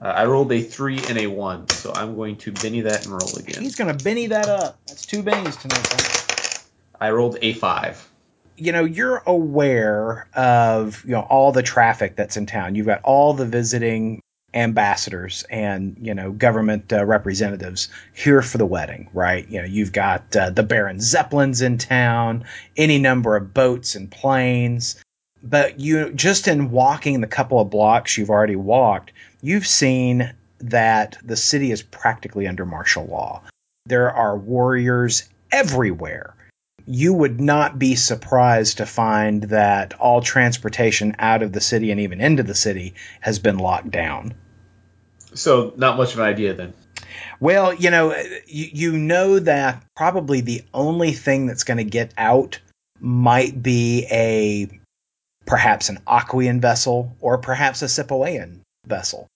Uh, I rolled a three and a one, so I'm going to Benny that and roll again. He's going to Benny that up. That's two bennies tonight. Son. I rolled a five. You know, you're aware of you know all the traffic that's in town. You've got all the visiting ambassadors and you know government uh, representatives here for the wedding, right? You know, you've got uh, the Baron Zeppelins in town, any number of boats and planes. But you just in walking the couple of blocks you've already walked, you've seen that the city is practically under martial law. There are warriors everywhere. You would not be surprised to find that all transportation out of the city and even into the city has been locked down. So not much of an idea then. Well, you know, you, you know that probably the only thing that's going to get out might be a perhaps an Aquian vessel or perhaps a Sipoayan vessel.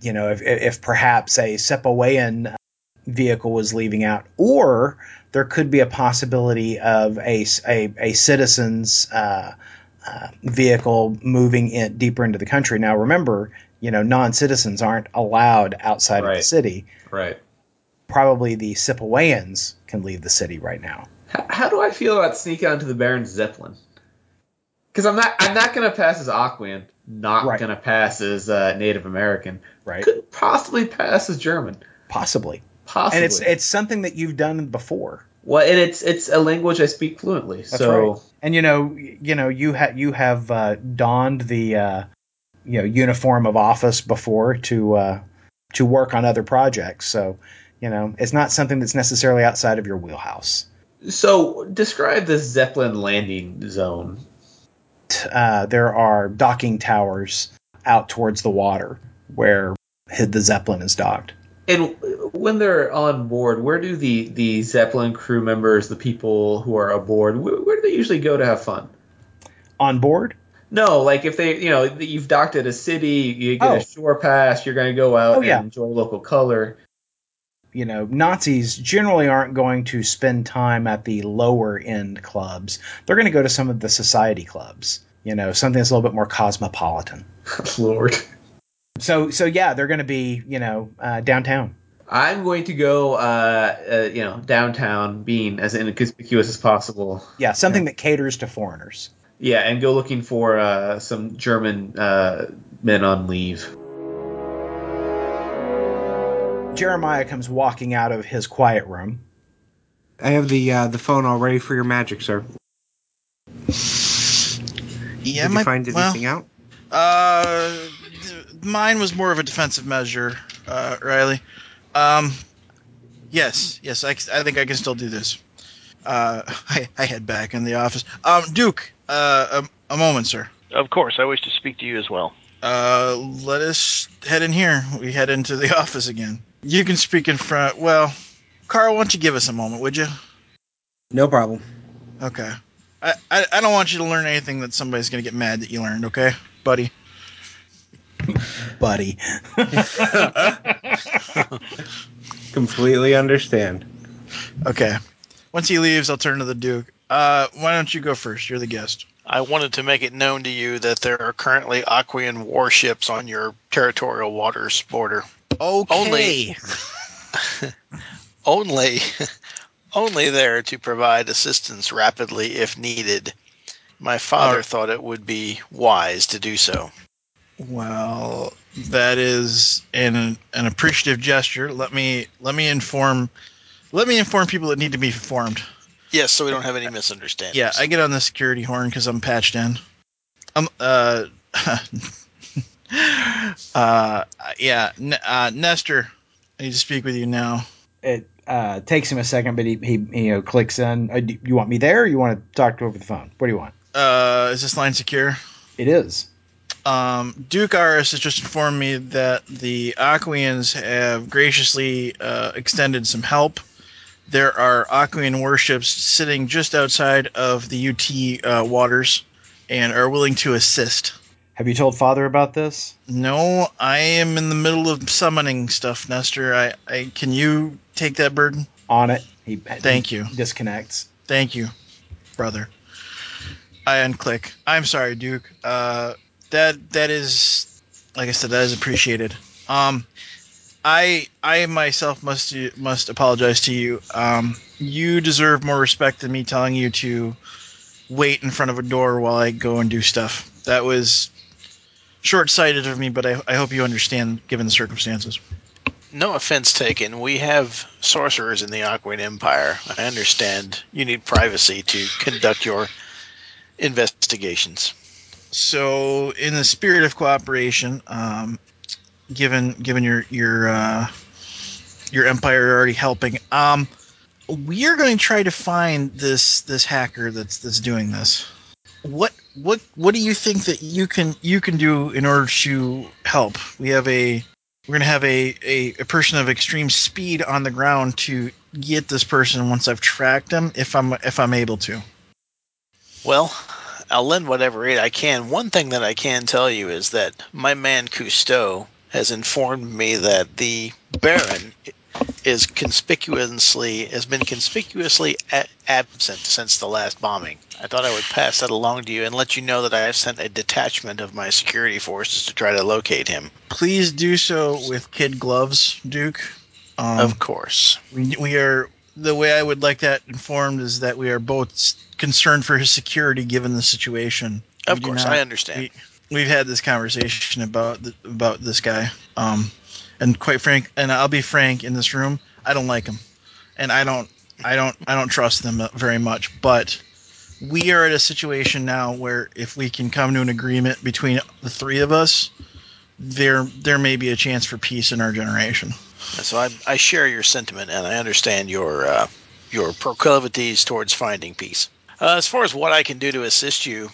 You know, if, if perhaps a Sipoayan vehicle was leaving out, or there could be a possibility of a, a, a citizen's uh, uh, vehicle moving in deeper into the country. Now, remember, you know, non-citizens aren't allowed outside of the city. Right. Probably the Sipoayans can leave the city right now. H- how do I feel about sneaking onto the Baron's Zeppelin? Because I'm not I'm not gonna pass as Aquan, not Right. gonna pass as uh, Native American, Right. could possibly pass as German, Possibly. Possibly. And it's it's something that you've done before. well, and it's it's a language I speak fluently. That's so right. And you know, you know, you have you have uh, donned the uh, you know uniform of office before to uh, to work on other projects. So you know, it's not something that's necessarily outside of your wheelhouse. so describe the Zeppelin landing zone. Uh, there are docking towers out towards the water where the zeppelin is docked. And when they're on board, where do the, the Zeppelin crew members, the people who are aboard, where, where do they usually go to have fun? On board, No, like if they, you know, you've docked at a city, you get Oh. a shore pass, you're going to go out Oh, yeah. and enjoy local color. you know, Nazis generally aren't going to spend time at the lower end clubs. They're going to go to some of the society clubs. You know, something that's a little bit more cosmopolitan. Lord. So, so yeah, they're going to be, you know, uh, downtown. I'm going to go, uh, uh, you know, downtown, being as inconspicuous as possible. Yeah, something that caters to foreigners. Yeah, and go looking for uh, some German uh, men on leave. Jeremiah comes walking out of his quiet room. I have the uh, the phone all ready for your magic, sir. Yeah, Did my, you find well, anything out? Uh, th- mine was more of a defensive measure, uh, Riley. Um, yes, yes, I think I can still do this. Uh, I, I head back in the office. Um, Duke, uh, a, a moment, sir. Of course, I wish to speak to you as well. Uh, let us head in here. We head into the office again. You can speak in front. Well, Carl, why don't you give us a moment, would you? No problem. Okay. I, I, I don't want you to learn anything that somebody's gonna get mad that you learned. Okay, buddy. Buddy. Completely understand. Okay. Once he leaves, I'll turn to the Duke. Uh, why don't you go first? You're the guest. I wanted to make it known to you that there are currently Aquian warships on your territorial waters border. Okay. Only, only only there to provide assistance rapidly if needed. My father Uh, thought it would be wise to do so. Well, that is an an appreciative gesture. Let me let me inform let me inform people that need to be informed. Yes, so we don't have any misunderstandings. Yeah, I get on the security horn because I'm patched in. Um, uh, uh, yeah, N- uh, Nestor, I need to speak with you now. It uh, takes him a second, but he, he you know clicks in. Uh, do you want me there, or you want to talk to over the phone? What do you want? Uh, is this line secure? It is. Um, Duke Aris has just informed me that the Aquians have graciously uh, extended some help. There are Aquian warships sitting just outside of the UT uh, waters and are willing to assist. Have you told Father about this? No, I am in the middle of summoning stuff, Nestor. I, I can you take that burden? On it. He Thank you. Disconnects. Thank you, brother. I unclick. I'm sorry, Duke. Uh, that that is, like I said, that is appreciated. Um, I I myself must must apologize to you. Um, you deserve more respect than me telling you to wait in front of a door while I go and do stuff. That was short-sighted of me, but I, I hope you understand given the circumstances. No offense taken. We have sorcerers in the Aquian Empire. I understand you need privacy to conduct your investigations. So, in the spirit of cooperation, um, given given your your uh, your empire already helping, um, we are going to try to find this this hacker that's that's doing this. What what what do you think that you can you can do in order to help? We have a we're gonna have a, a, a person of extreme speed on the ground to get this person once I've tracked them, if I'm if I'm able to. Well, I'll lend whatever aid I can. One thing that I can tell you is that my man Cousteau has informed me that the Baron is conspicuously has been conspicuously a- absent since the last bombing. I thought I would pass that along to you and let you know that I have sent a detachment of my security forces to try to locate him. Please do so with kid gloves, Duke. Um, of course. we, we are the way I would like that informed is that we are both concerned for his security given the situation. Of We course, not- I understand. We, we've had this conversation about the, about this guy, um, and quite frank, and I'll be frank in this room, I don't like him, and I don't, I don't, I don't trust them very much. But we are at a situation now where if we can come to an agreement between the three of us, there there may be a chance for peace in our generation. So I, I share your sentiment, and I understand your uh, your proclivities towards finding peace. Uh, as far as what I can do to assist you,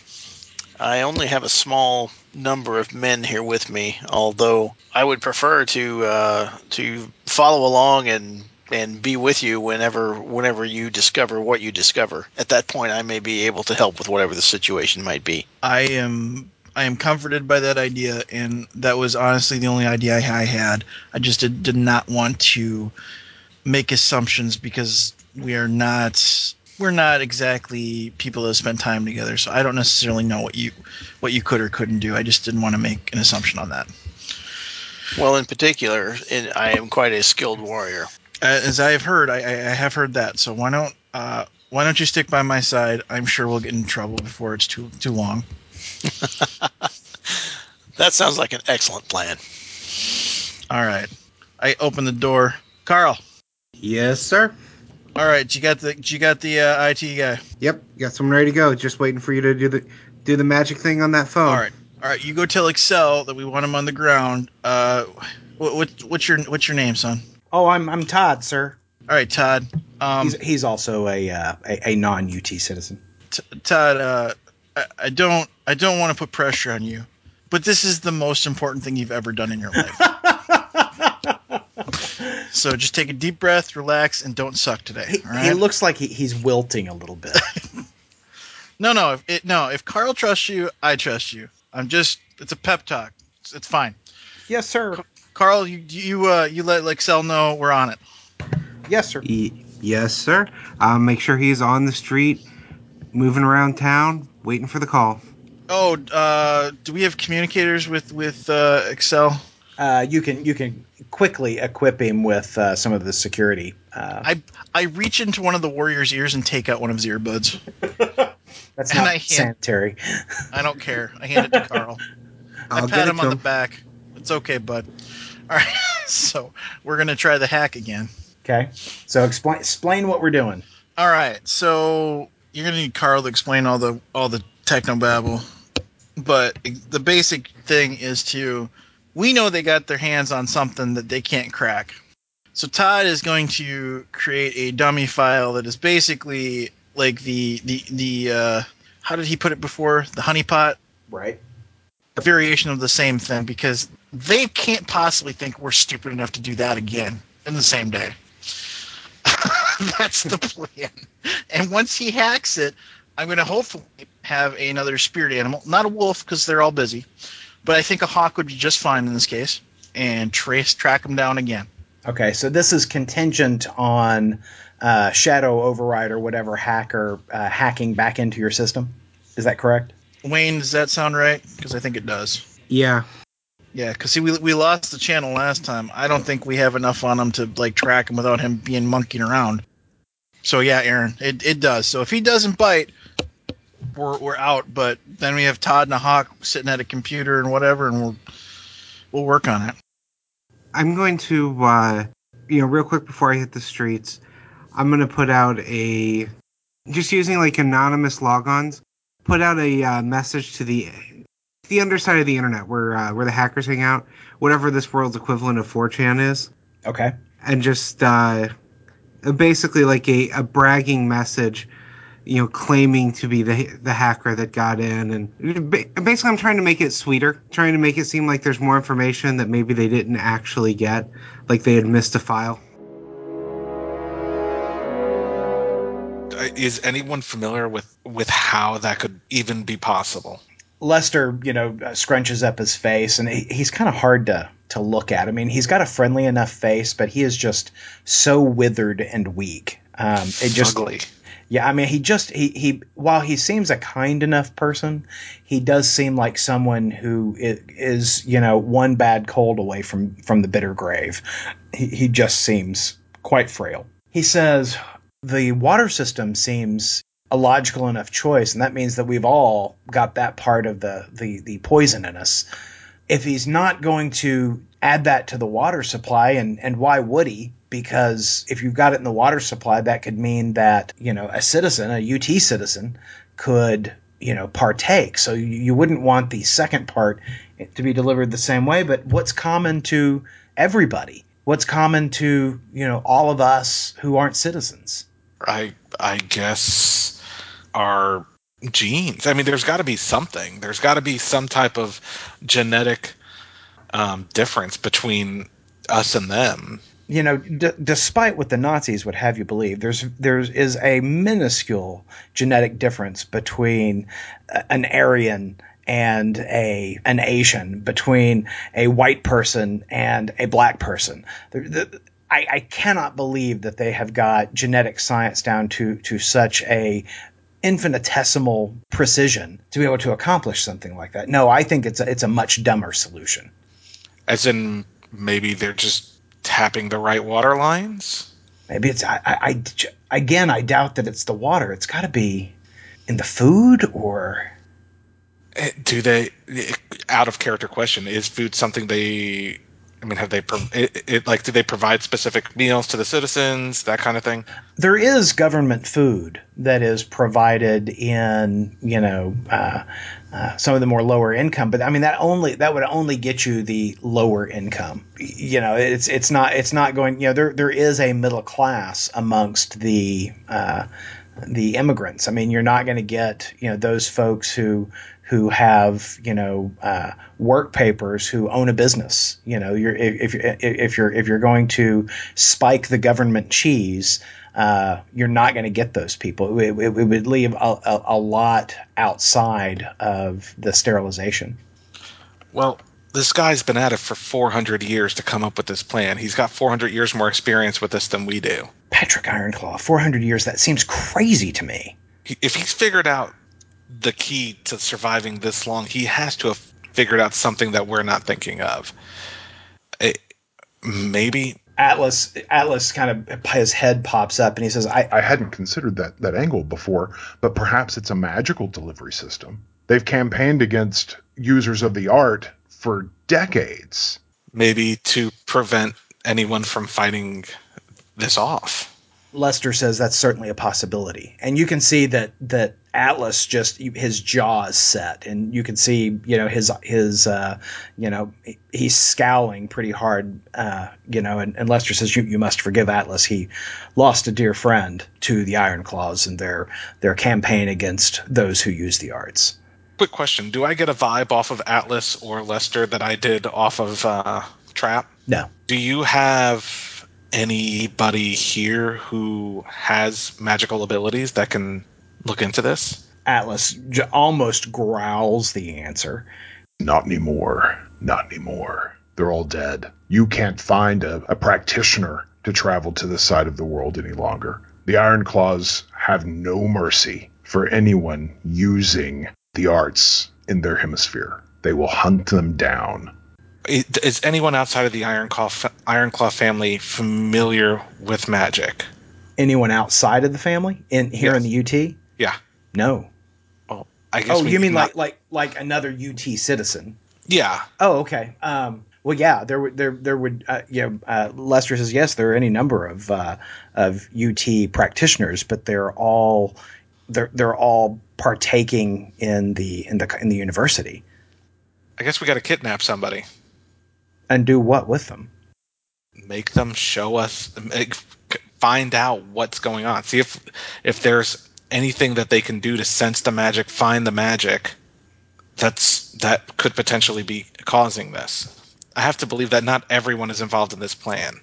I only have a small number of men here with me. Although I would prefer to uh, to follow along and and be with you whenever whenever you discover what you discover. At that point, I may be able to help with whatever the situation might be. I am I am comforted by that idea, and that was honestly the only idea I, had. I just did, did not want to make assumptions because we are not we're not exactly people that spend time together. So I don't necessarily know what you what you could or couldn't do. I just didn't want to make an assumption on that. Well, in particular, in, I am quite a skilled warrior. As I have heard, I, I I have heard that. So why don't uh, why don't you stick by my side? I'm sure we'll get in trouble before it's too too long. That sounds like an excellent plan. All right. I open the door. Carl. Yes, sir. All right, you got the you got the uh, IT guy. Yep, got someone ready to go. Just waiting for you to do the do the magic thing on that phone. All right, all right. You go tell Excel that we want him on the ground. Uh, what, what what's your what's your name, son? Oh, I'm I'm Todd, sir. All right, Todd. Um, He's he's also a uh, a, a non UT citizen. T- Todd. Uh, I, I don't I don't want to put pressure on you, but this is the most important thing you've ever done in your life. so just take a deep breath, relax, and don't suck today. He, all right? he looks like he, he's wilting a little bit. no, no, if it, no. If Carl trusts you, I trust you. I'm just. It's a pep talk. It's, it's fine. yes, sir. Carl, you you uh you let Excel know we're on it. Yes, sir. Y- yes, sir. Um, make sure he's on the street, moving around town, waiting for the call. Oh, uh, do we have communicators with with uh, Excel? Uh, you can you can quickly equip him with uh, some of the security. Uh, I I reach into one of the warrior's ears and take out one of his earbuds. that's and not I hand- sanitary. I don't care. I hand it to Carl. I I'll pat get it him on the back. It's okay, bud. All right. So we're gonna try the hack again. Okay. So explain explain what we're doing. All right. So you're gonna need Carl to explain all the all the techno babble, but the basic thing is to we know they got their hands on something that they can't crack. So Todd is going to create a dummy file that is basically like the the the uh, how did he put it before the honeypot Right. a variation of the same thing because they can't possibly think we're stupid enough to do that again in the same day. That's the plan. And once he hacks it, I'm going to hopefully have another spirit animal, not a wolf because they're all busy, but I think a hawk would be just fine in this case, and trace track them down again. Okay. So this is contingent on uh, Shadow Override or whatever hacker uh, hacking back into your system. Is that correct? Wayne, does that sound right? Because I think it does. Yeah. Yeah, because see, we, we lost the channel last time. I don't think we have enough on him to like track him without him being monkeying around. So yeah, Aaron, it, it does. So if he doesn't bite, we're we're out. But then we have Todd and a hawk sitting at a computer and whatever, and we'll we'll work on it. I'm going to, uh, you know, real quick before I hit the streets, I'm going to put out a, just using like anonymous logons, put out a uh, message to the the underside of the internet where uh, where the hackers hang out, whatever this world's equivalent of 4chan is, Okay. and just uh, basically like a, a bragging message you know, claiming to be the the hacker that got in, and basically, I'm trying to make it sweeter, trying to make it seem like there's more information that maybe they didn't actually get, like they had missed a file. Uh, Is anyone familiar with with how that could even be possible? Lester, you know, uh, scrunches up his face, and he, he's kind of hard to to look at. I mean, he's got a friendly enough face, but he is just so withered and weak. Um, it just, Ugly. yeah. I mean, he just he he. While he seems a kind enough person, he does seem like someone who is, is you know one bad cold away from from the bitter grave. He he just seems quite frail. He says the water system seems a logical enough choice, and that means that we've all got that part of the the the poison in us. If he's not going to add that to the water supply, and and why would he? Because if you've got it in the water supply, that could mean that you know a citizen, a UT citizen, could you know partake. So you, you wouldn't want the second part to be delivered the same way. But what's common to everybody? What's common to you know all of us who aren't citizens? I I guess our genes. I mean, there's got to be something. There's got to be some type of genetic um, difference between us and them. you know, d- despite what the Nazis would have you believe, there's there is a minuscule genetic difference between an Aryan and a an Asian, between a white person and a black person. The, the, I, I cannot believe that they have got genetic science down to to such a infinitesimal precision to be able to accomplish something like that. No, I think it's a, it's a much dumber solution. As in, maybe they're just tapping the right water lines. Maybe it's I, I, I again I doubt that it's the water. It's got to be in the food or Eh, Do they? Out of character question: Is food something they? I mean, have they? It, it, like, do they provide specific meals to the citizens? That kind of thing. there is government food that is provided in you know uh, uh, some of the more lower income, but I mean that only that would only get you the lower income. You know, it's it's not it's not going. You know, there there is a middle class amongst the uh, the immigrants. I mean, you're not going to get you know those folks who who have you know uh, work papers who own a business. You know, you're if if if you're if you're going to spike the government cheese, uh, you're not going to get those people. It, it, it would leave a, a, a lot outside of the sterilization. Well, this guy's been at it for 400 years to come up with this plan. He's got 400 years more experience with this than we do. Patrick Ironclaw, 400 years. That seems crazy to me. If he's figured out the key to surviving this long, he has to have figured out something that we're not thinking of. It, maybe Atlas Atlas kind of his head pops up and he says, "I I hadn't considered that, that angle before, but perhaps it's a magical delivery system. They've campaigned against users of the art for decades. maybe to prevent anyone from fighting this off. Lester says that's certainly a possibility, and you can see that that Atlas just his jaw is set, and you can see you know his his uh, you know he's scowling pretty hard, uh, you know. And, and Lester says you, you must forgive Atlas. He lost a dear friend to the Iron Claws in their their campaign against those who use the arts. Quick question: Do I get a vibe off of Atlas or Lester that I did off of uh, Trap? No, Do you have anybody here who has magical abilities that can look into this? Atlas j- almost growls the answer. Not anymore. Not anymore. They're all dead. You can't find a, a practitioner to travel to this side of the world any longer. The Iron Claws have no mercy for anyone using the arts in their hemisphere. They will hunt them down. I- Is anyone outside of the Ironclaw fa- Ironclaw family familiar with magic? Anyone outside of the family in here in the UT? Yeah. No. Well, I guess. Oh, you mean not- like like like another UT citizen? Yeah. Oh, okay. Um, well, yeah, there would there there would uh, yeah. Uh, Lester says yes, there are any number of uh, of UT practitioners, but they're all they're they're all partaking in the in the in the university I guess we got to kidnap somebody. and do what with them? Make them show us make, find out what's going on see if if there's anything that they can do to sense the magic, find the magic, that's that could potentially be causing this. I have to believe that not everyone is involved in this plan.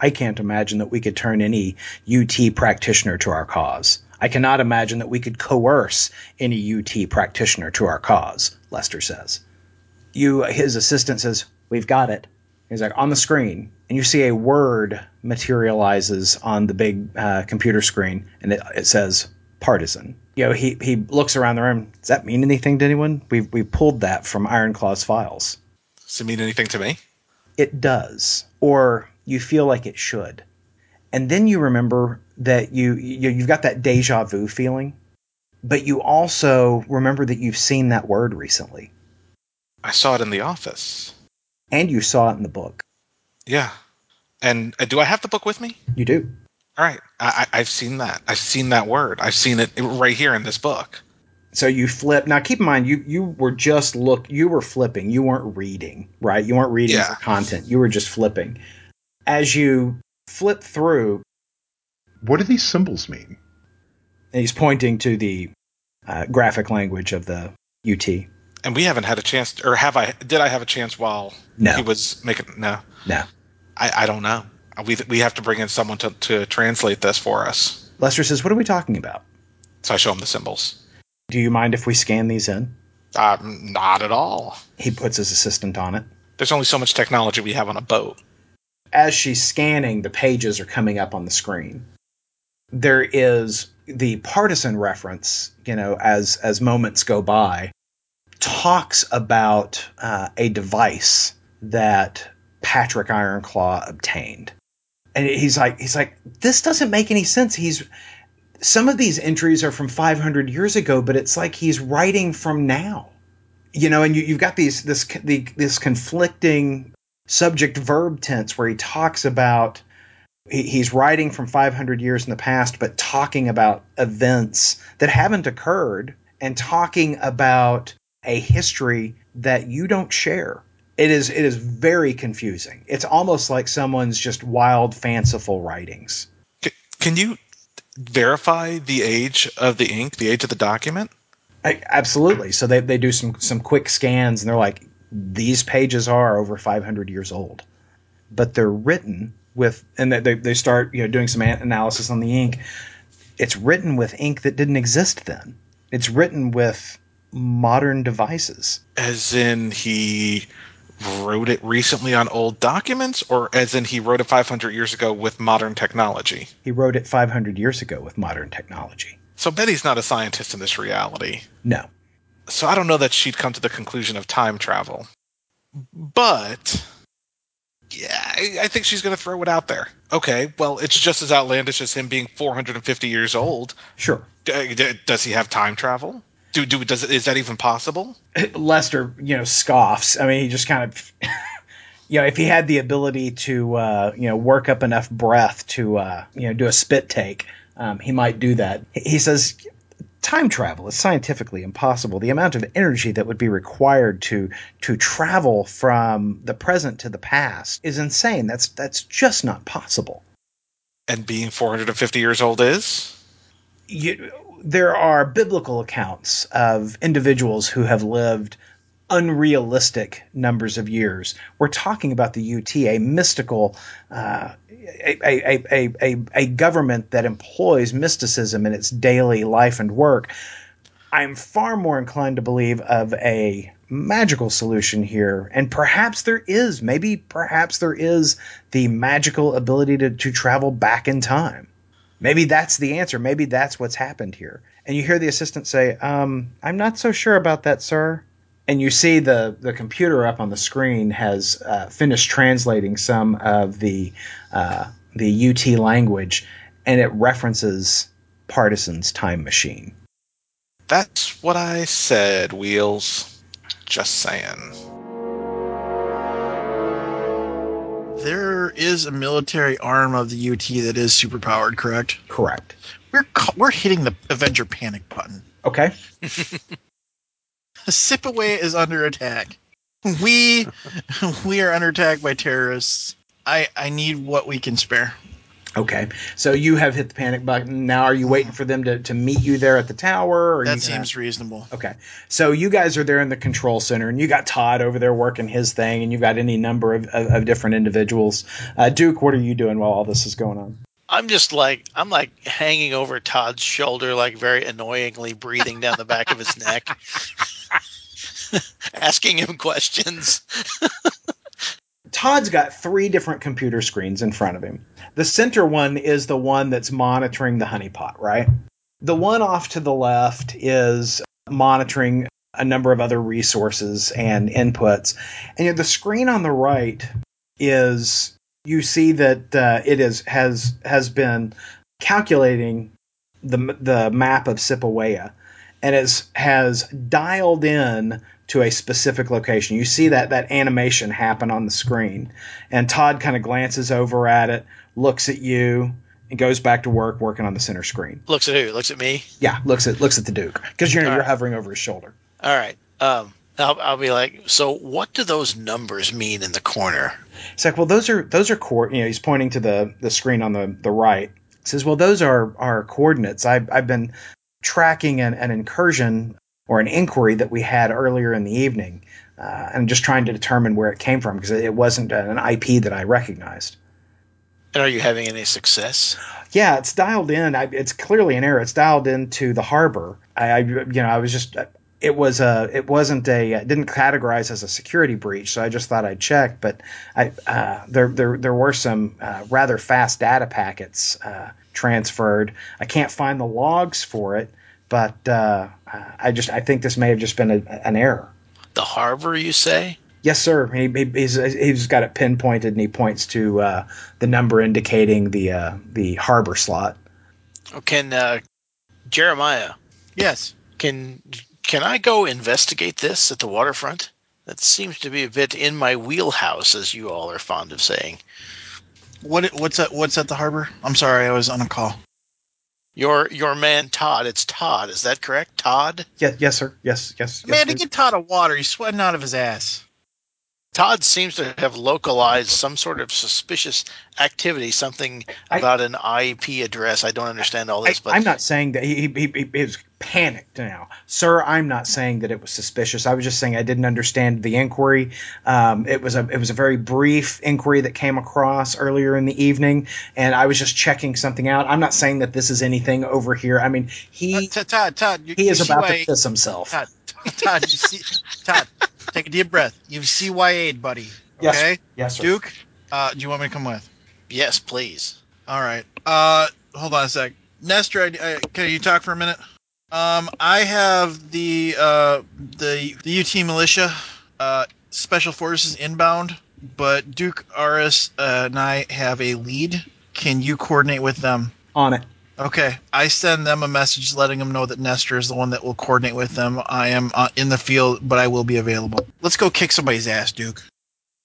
I can't imagine that we could turn any UT practitioner to our cause. I cannot imagine that we could coerce any UT practitioner to our cause, Lester says. You his assistant says, We've got it. He's like on the screen, and you see a word materializes on the big uh, computer screen, and it, it says partisan. You know, he he looks around the room. Does that mean anything to anyone? We we pulled that from Ironclaw's files. Does it mean anything to me? It does, or you feel like it should, and then you remember that you, you you've got that deja vu feeling, but you also remember that you've seen that word recently, I saw it in the office. and you saw it in the book. Yeah. And uh, do I have the book with me? You do. All right. I, I, I've seen that. I've seen that word. I've seen it right here in this book. So you flip. Now keep in mind, you you were just look. You were flipping. You weren't reading, right? You weren't reading Yeah. for content. You were just flipping. As you flip through, What do these symbols mean? and he's pointing to the uh, graphic language of the UT. And we haven't had a chance, to, or have I? Did I have a chance while No. he was making? No, No. I, I don't know. We we have to bring in someone to, to translate this for us. Lester says, "What are we talking about? So I show him the symbols. Do you mind if we scan these in?" Uh, not at all. He puts his assistant on it. There's only so much technology we have on a boat. as she's scanning, the pages are coming up on the screen. There is the partisan reference, you know, as as moments go by, talks about uh, a device that Patrick Ironclaw obtained, and he's like, he's like, this doesn't make any sense. He's some of these entries are from 500 years ago, but it's like he's writing from now, you know, and you, you've got these this the, this conflicting subject verb tense where he talks about he, he's writing from 500 years in the past but talking about events that haven't occurred and talking about a history that you don't share it is it is very confusing. It's almost like someone's just wild fanciful writings. Can you verify the age of the ink, the age of the document? I, absolutely. So they, they do some some quick scans and they're like these pages are over 500 years old. But they're written with and they, they start you know doing some analysis on the ink. It's written with ink that didn't exist then. It's written with modern devices. As in he wrote it recently on old documents, or as in he wrote it 500 years ago with modern technology? he wrote it 500 years ago with modern technology So Betty's not a scientist in this reality. no So I don't know that she'd come to the conclusion of time travel. But yeah, I, I think she's going to throw it out there. Okay, well, it's just as outlandish as him being 450 years old. sure D- uh, d- does he have time travel? Do, do does is that even possible? Lester, you know, scoffs. I mean, he just kind of, you know, if he had the ability to, uh, you know, work up enough breath to, uh, you know, do a spit take, um, he might do that. He says, time travel is scientifically impossible. The amount of energy that would be required to to travel from the present to the past is insane. That's that's just not possible. And being 450 years old is? you, there are biblical accounts of individuals who have lived unrealistic numbers of years. We're talking about the UT, a mystical, uh, a, a, a, a, government that employs mysticism in its daily life and work. I'm far more inclined to believe of a magical solution here, and perhaps there is, maybe perhaps there is the magical ability to, to travel back in time. Maybe that's the answer. Maybe that's what's happened here. And you hear the assistant say, um, I'm not so sure about that, sir. And you see the, the computer up on the screen has uh, finished translating some of the uh, the UT language, and it references Partisan's time machine. That's what I said, Wheels. Just saying. There is a military arm of the UT that is superpowered, correct? Correct. We're ca- we're hitting the Avenger panic button. Okay. Sipaway is under attack. We we are under attack by terrorists. I I need what we can spare. Okay, so you have hit the panic button. Now, are you waiting for them to, to meet you there at the tower? Or That you gonna- seems reasonable. Okay, so you guys are there in the control center, and you got Todd over there working his thing, and you've got any number of, of, of different individuals. Uh, Duke, what are you doing while all this is going on? I'm just like I'm like hanging over Todd's shoulder, like very annoyingly breathing down the back of his neck, asking him questions. Todd's got three different computer screens in front of him. The center one is the one that's monitoring the honeypot, right? The one off to the left is monitoring a number of other resources and inputs. And the screen on the right is you see that uh, it is has has been calculating the the map of Sipawaya and is has dialed in to a specific location. You see that that animation happen on the screen, and Todd kind of glances over at it, looks at you, and goes back to work working on the center screen. Looks at who? Looks at me. Yeah, looks at looks at the Duke because you're All you're right. hovering over his shoulder. All right. Um, I'll, I'll be like, so what do those numbers mean in the corner? It's like, well, those are those are core. You know, he's pointing to the the screen on the the right. He says, well, those are our coordinates. I've I've been tracking an, an incursion or an inquiry that we had earlier in the evening, uh, and just trying to determine where it came from because it wasn't an IP that I recognized. And are you having any success? Yeah, it's dialed in. I, it's clearly an error. It's dialed into the harbor. I, I you know, I was just. It was a. It wasn't a. It didn't categorize as a security breach, so I just thought I'd check. But I uh, there there there were some uh, rather fast data packets uh, transferred. I can't find the logs for it, but uh, I just I think this may have just been a, an error. The harbor, you say? Yes, sir. He, he, he's, he's got it pinpointed, and he points to uh, the number indicating the uh, the harbor slot. Or Can uh, Jeremiah? Yes. Can can I go investigate this at the waterfront? That seems to be a bit in my wheelhouse, as you all are fond of saying. What what's at what's at the harbor? I'm sorry, I was on a call. Your your man Todd. It's Todd. Is that correct? Todd. Yes, yes, sir. Yes, yes. yes Man, to get Todd of water, he's sweating out of his ass. Todd seems to have localized some sort of suspicious activity, something I- about an IP address. I don't understand all I, this, but I'm not saying that he, he, he, he was panicked now, sir. I'm not saying that it was suspicious. I was just saying I didn't understand the inquiry. Um, it was a it was a very brief inquiry that came across earlier in the evening, and I was just checking something out. I'm not saying that this is anything over here. I mean, he Todd, Todd, Todd, you, he is about why- to piss himself. Todd, Todd, you see, Todd, take a deep breath. You've CYA'd, buddy. Yes, Okay, Yes, sir. Duke, uh, do you want me to come with? yes, please. All right. Uh, hold on a sec. Nestor, I, I, can you talk for a minute? Um, I have the uh, the the UT militia, uh, special forces inbound, but Duke Aris uh, and I have a lead. Can you coordinate with them? On it. Okay, I send them a message letting them know that Nestor is the one that will coordinate with them. I am uh, in the field, but I will be available. Let's go kick somebody's ass, Duke.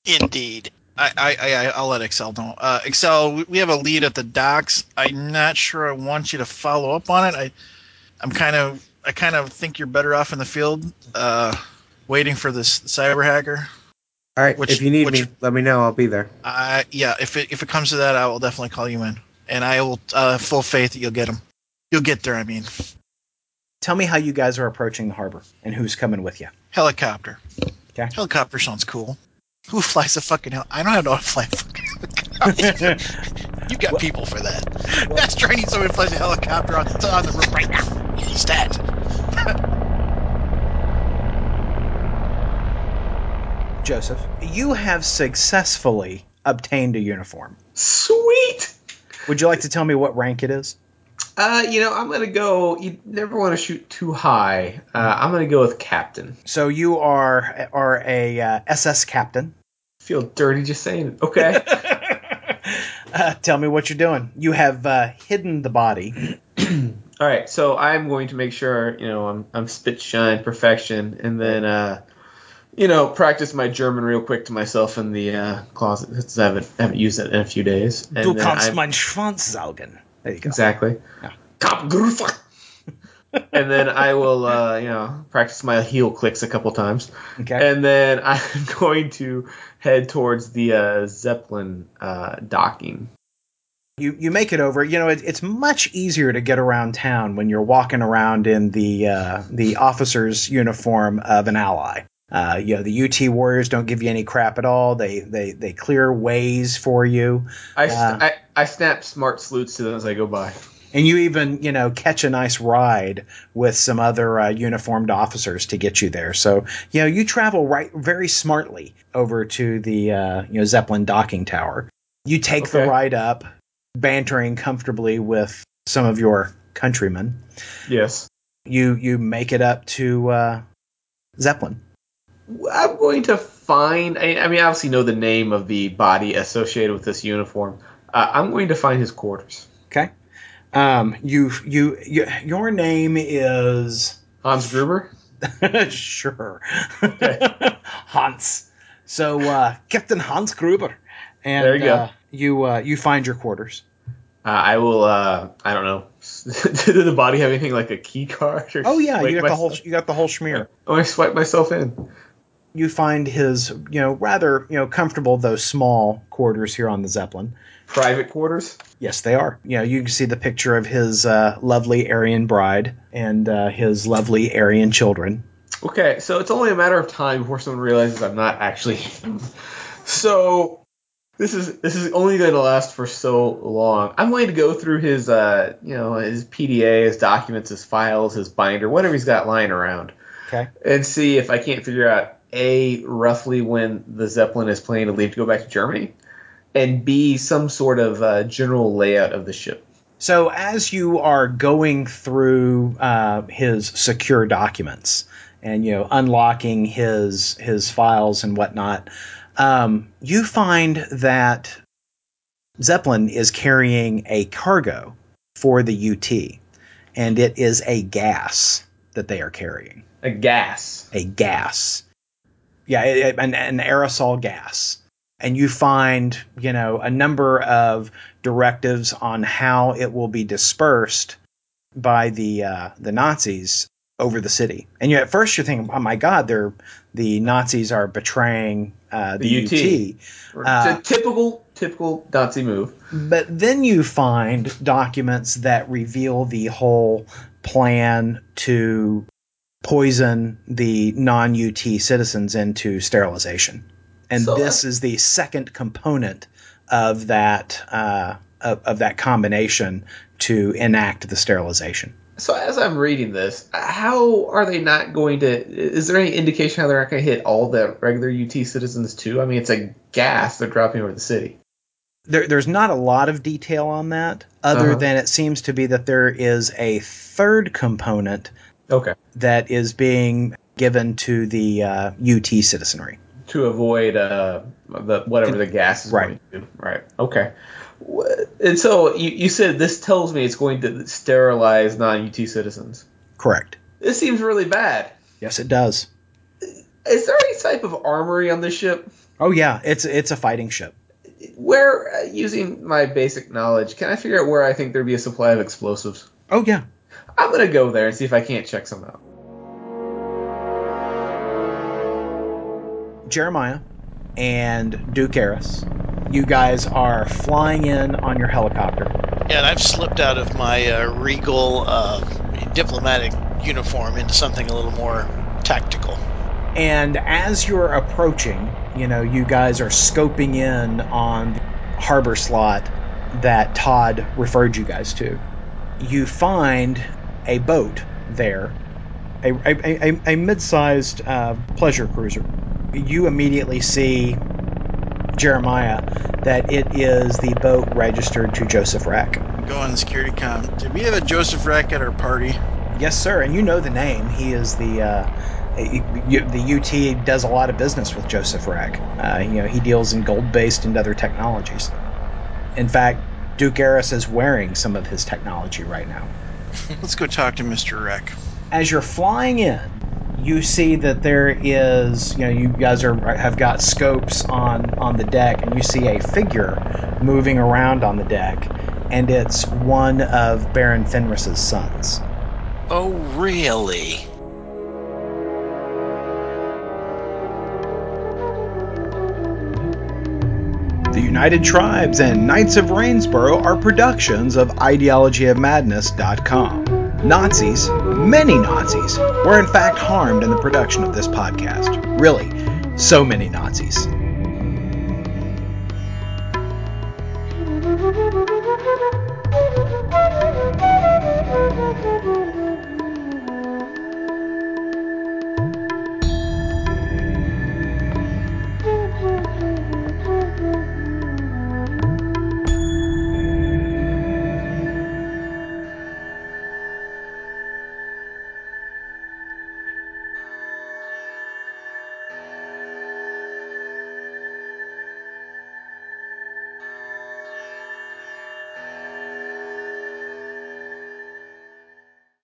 Indeed. I, I, I I'll let Excel know. Uh, Excel, we, we have a lead at the docks. I'm not sure I want you to follow up on it. I, I'm kind of, I kind of think you're better off in the field, uh, waiting for this cyber hacker. All right. Which- if you need which- me, let me know. I'll be there. I, yeah, if it if it comes to that, I will definitely call you in, and I will uh, full faith that you'll get them. You'll get there. I mean, Tell me how you guys are approaching the harbor and who's coming with you. helicopter. Okay. Helicopter sounds cool. Who flies a fucking hell? I don't have to know how to fly a fucking helicopter. You got people for that. That's training someone who flies a helicopter on, on the roof right now. Stat. Joseph, you have successfully obtained a uniform. Sweet. Would you like to tell me what rank it is? Uh, you know, I'm gonna go. You never want to shoot too high. Uh, I'm gonna go with captain. So you are are a uh, SS captain. Feel dirty just saying it. Okay. uh, tell me what you're doing. You have uh, hidden the body. All right, so I'm going to make sure you know I'm I'm spit shine perfection, and then uh, you know practice my German real quick to myself in the uh, closet because I haven't haven't used it in a few days. And du kannst meinen Schwanz saugen. There you go. Exactly. Yeah. And then I will, uh, you know, practice my heel clicks a couple times, Okay. and then I'm going to head towards the uh, Zeppelin uh, docking. You you make it over. You know, it, it's much easier to get around town when you're walking around in the uh, the officer's uniform of an ally. Uh, you know, the UT Warriors don't give you any crap at all. They they they clear ways for you, I, Uh, I, I snap smart salutes to them as I go by. and you even you know catch a nice ride with some other uh, uniformed officers to get you there. So you know you travel right very smartly over to the uh, you know Zeppelin docking tower. You take the ride up, bantering comfortably with some of your countrymen. Yes. You you make it up to uh, Zeppelin. I'm going to find. I, I mean, I obviously know the name of the body associated with this uniform. Uh, I'm going to find his quarters. Okay. Um, you, you you your name is Hans Gruber. sure. Okay. Hans. So uh, Captain Hans Gruber, and There you go. Uh, you uh, you find your quarters. Uh, I will. Uh, I don't know. Did the body have anything like a key card? Or Oh yeah, you got the whole myself- you got the whole schmear. Oh, I swipe myself in. You find his you know rather you know comfortable though small quarters here on the Zeppelin. Private quarters. Yes, they are. You know, you can see the picture of his uh, lovely Aryan bride and uh, his lovely Aryan children. Okay, so it's only a matter of time before someone realizes I'm not actually. so this is this is only going to last for so long. I'm going to go through his uh you know his PDA, his documents, his files, his binder, whatever he's got lying around, Okay. and see if I can't figure out a roughly when the Zeppelin is planning to leave to go back to Germany, and b some sort of uh, general layout of the ship. So as you are going through uh, his secure documents and you know unlocking his his files and whatnot, um, you find that Zeppelin is carrying a cargo for the UT, and it is a gas that they are carrying. A gas. A gas, yeah, it- an, an aerosol gas. And you find, you know, a number of directives on how it will be dispersed by the uh, the Nazis over the city. And you at first you're thinking, oh my God, they're the Nazis are betraying uh, the, The UT. Uh, It's a typical typical Nazi move. But then you find documents that reveal the whole plan to poison the non UT citizens into sterilization. And So, this is the second component of that uh, of, of that combination to enact the sterilization. So as I'm reading this, how are they not going to? Is there any indication how they're not going to hit all the regular UT citizens too? I mean, it's a gas they're dropping over the city. There, there's not a lot of detail on that, other Uh-huh. than it seems to be that there is a third component Okay. that is being given to the uh, UT citizenry. To avoid uh, the whatever the gas is Right. going to do. Right. Okay. And so you, you said this tells me it's going to sterilize non-UT citizens. Correct. This seems really bad. Yes, it does. Is there any type of armory on this ship? Oh yeah, it's it's a fighting ship. Where, uh, using my basic knowledge, can I figure out where I think there'd be a supply of explosives? Oh yeah. I'm gonna go there and see if I can't check some out. Jeremiah and Duke Eris, you guys are flying in on your helicopter. Yeah, and I've slipped out of my uh, regal uh, diplomatic uniform into something a little more tactical. And as you're approaching, you know, you guys are scoping in on the harbor slot that Todd referred you guys to. You find a boat there, a, a, a, a mid sized uh, pleasure cruiser. You immediately see, Jeremiah, that it is the boat registered to Joseph Rack. Go on the security com. Did we have a Joseph Rack at our party? Yes, sir, and you know the name. He is the uh, the UT does a lot of business with Joseph Rack. Uh, you know, he deals in gold-based and other technologies. In fact, Duke Eris is wearing some of his technology right now. Let's go talk to Mr. Rack. As you're flying in, you see that there is, you know, you guys are have got scopes on on the deck, and you see a figure moving around on the deck, and it's one of Baron Fenris's sons. Oh, really? United Tribes and Knights of Rainsborough are productions of ideologyofmadness.com. Nazis, many Nazis, were in fact harmed in the production of this podcast. Really, so many Nazis.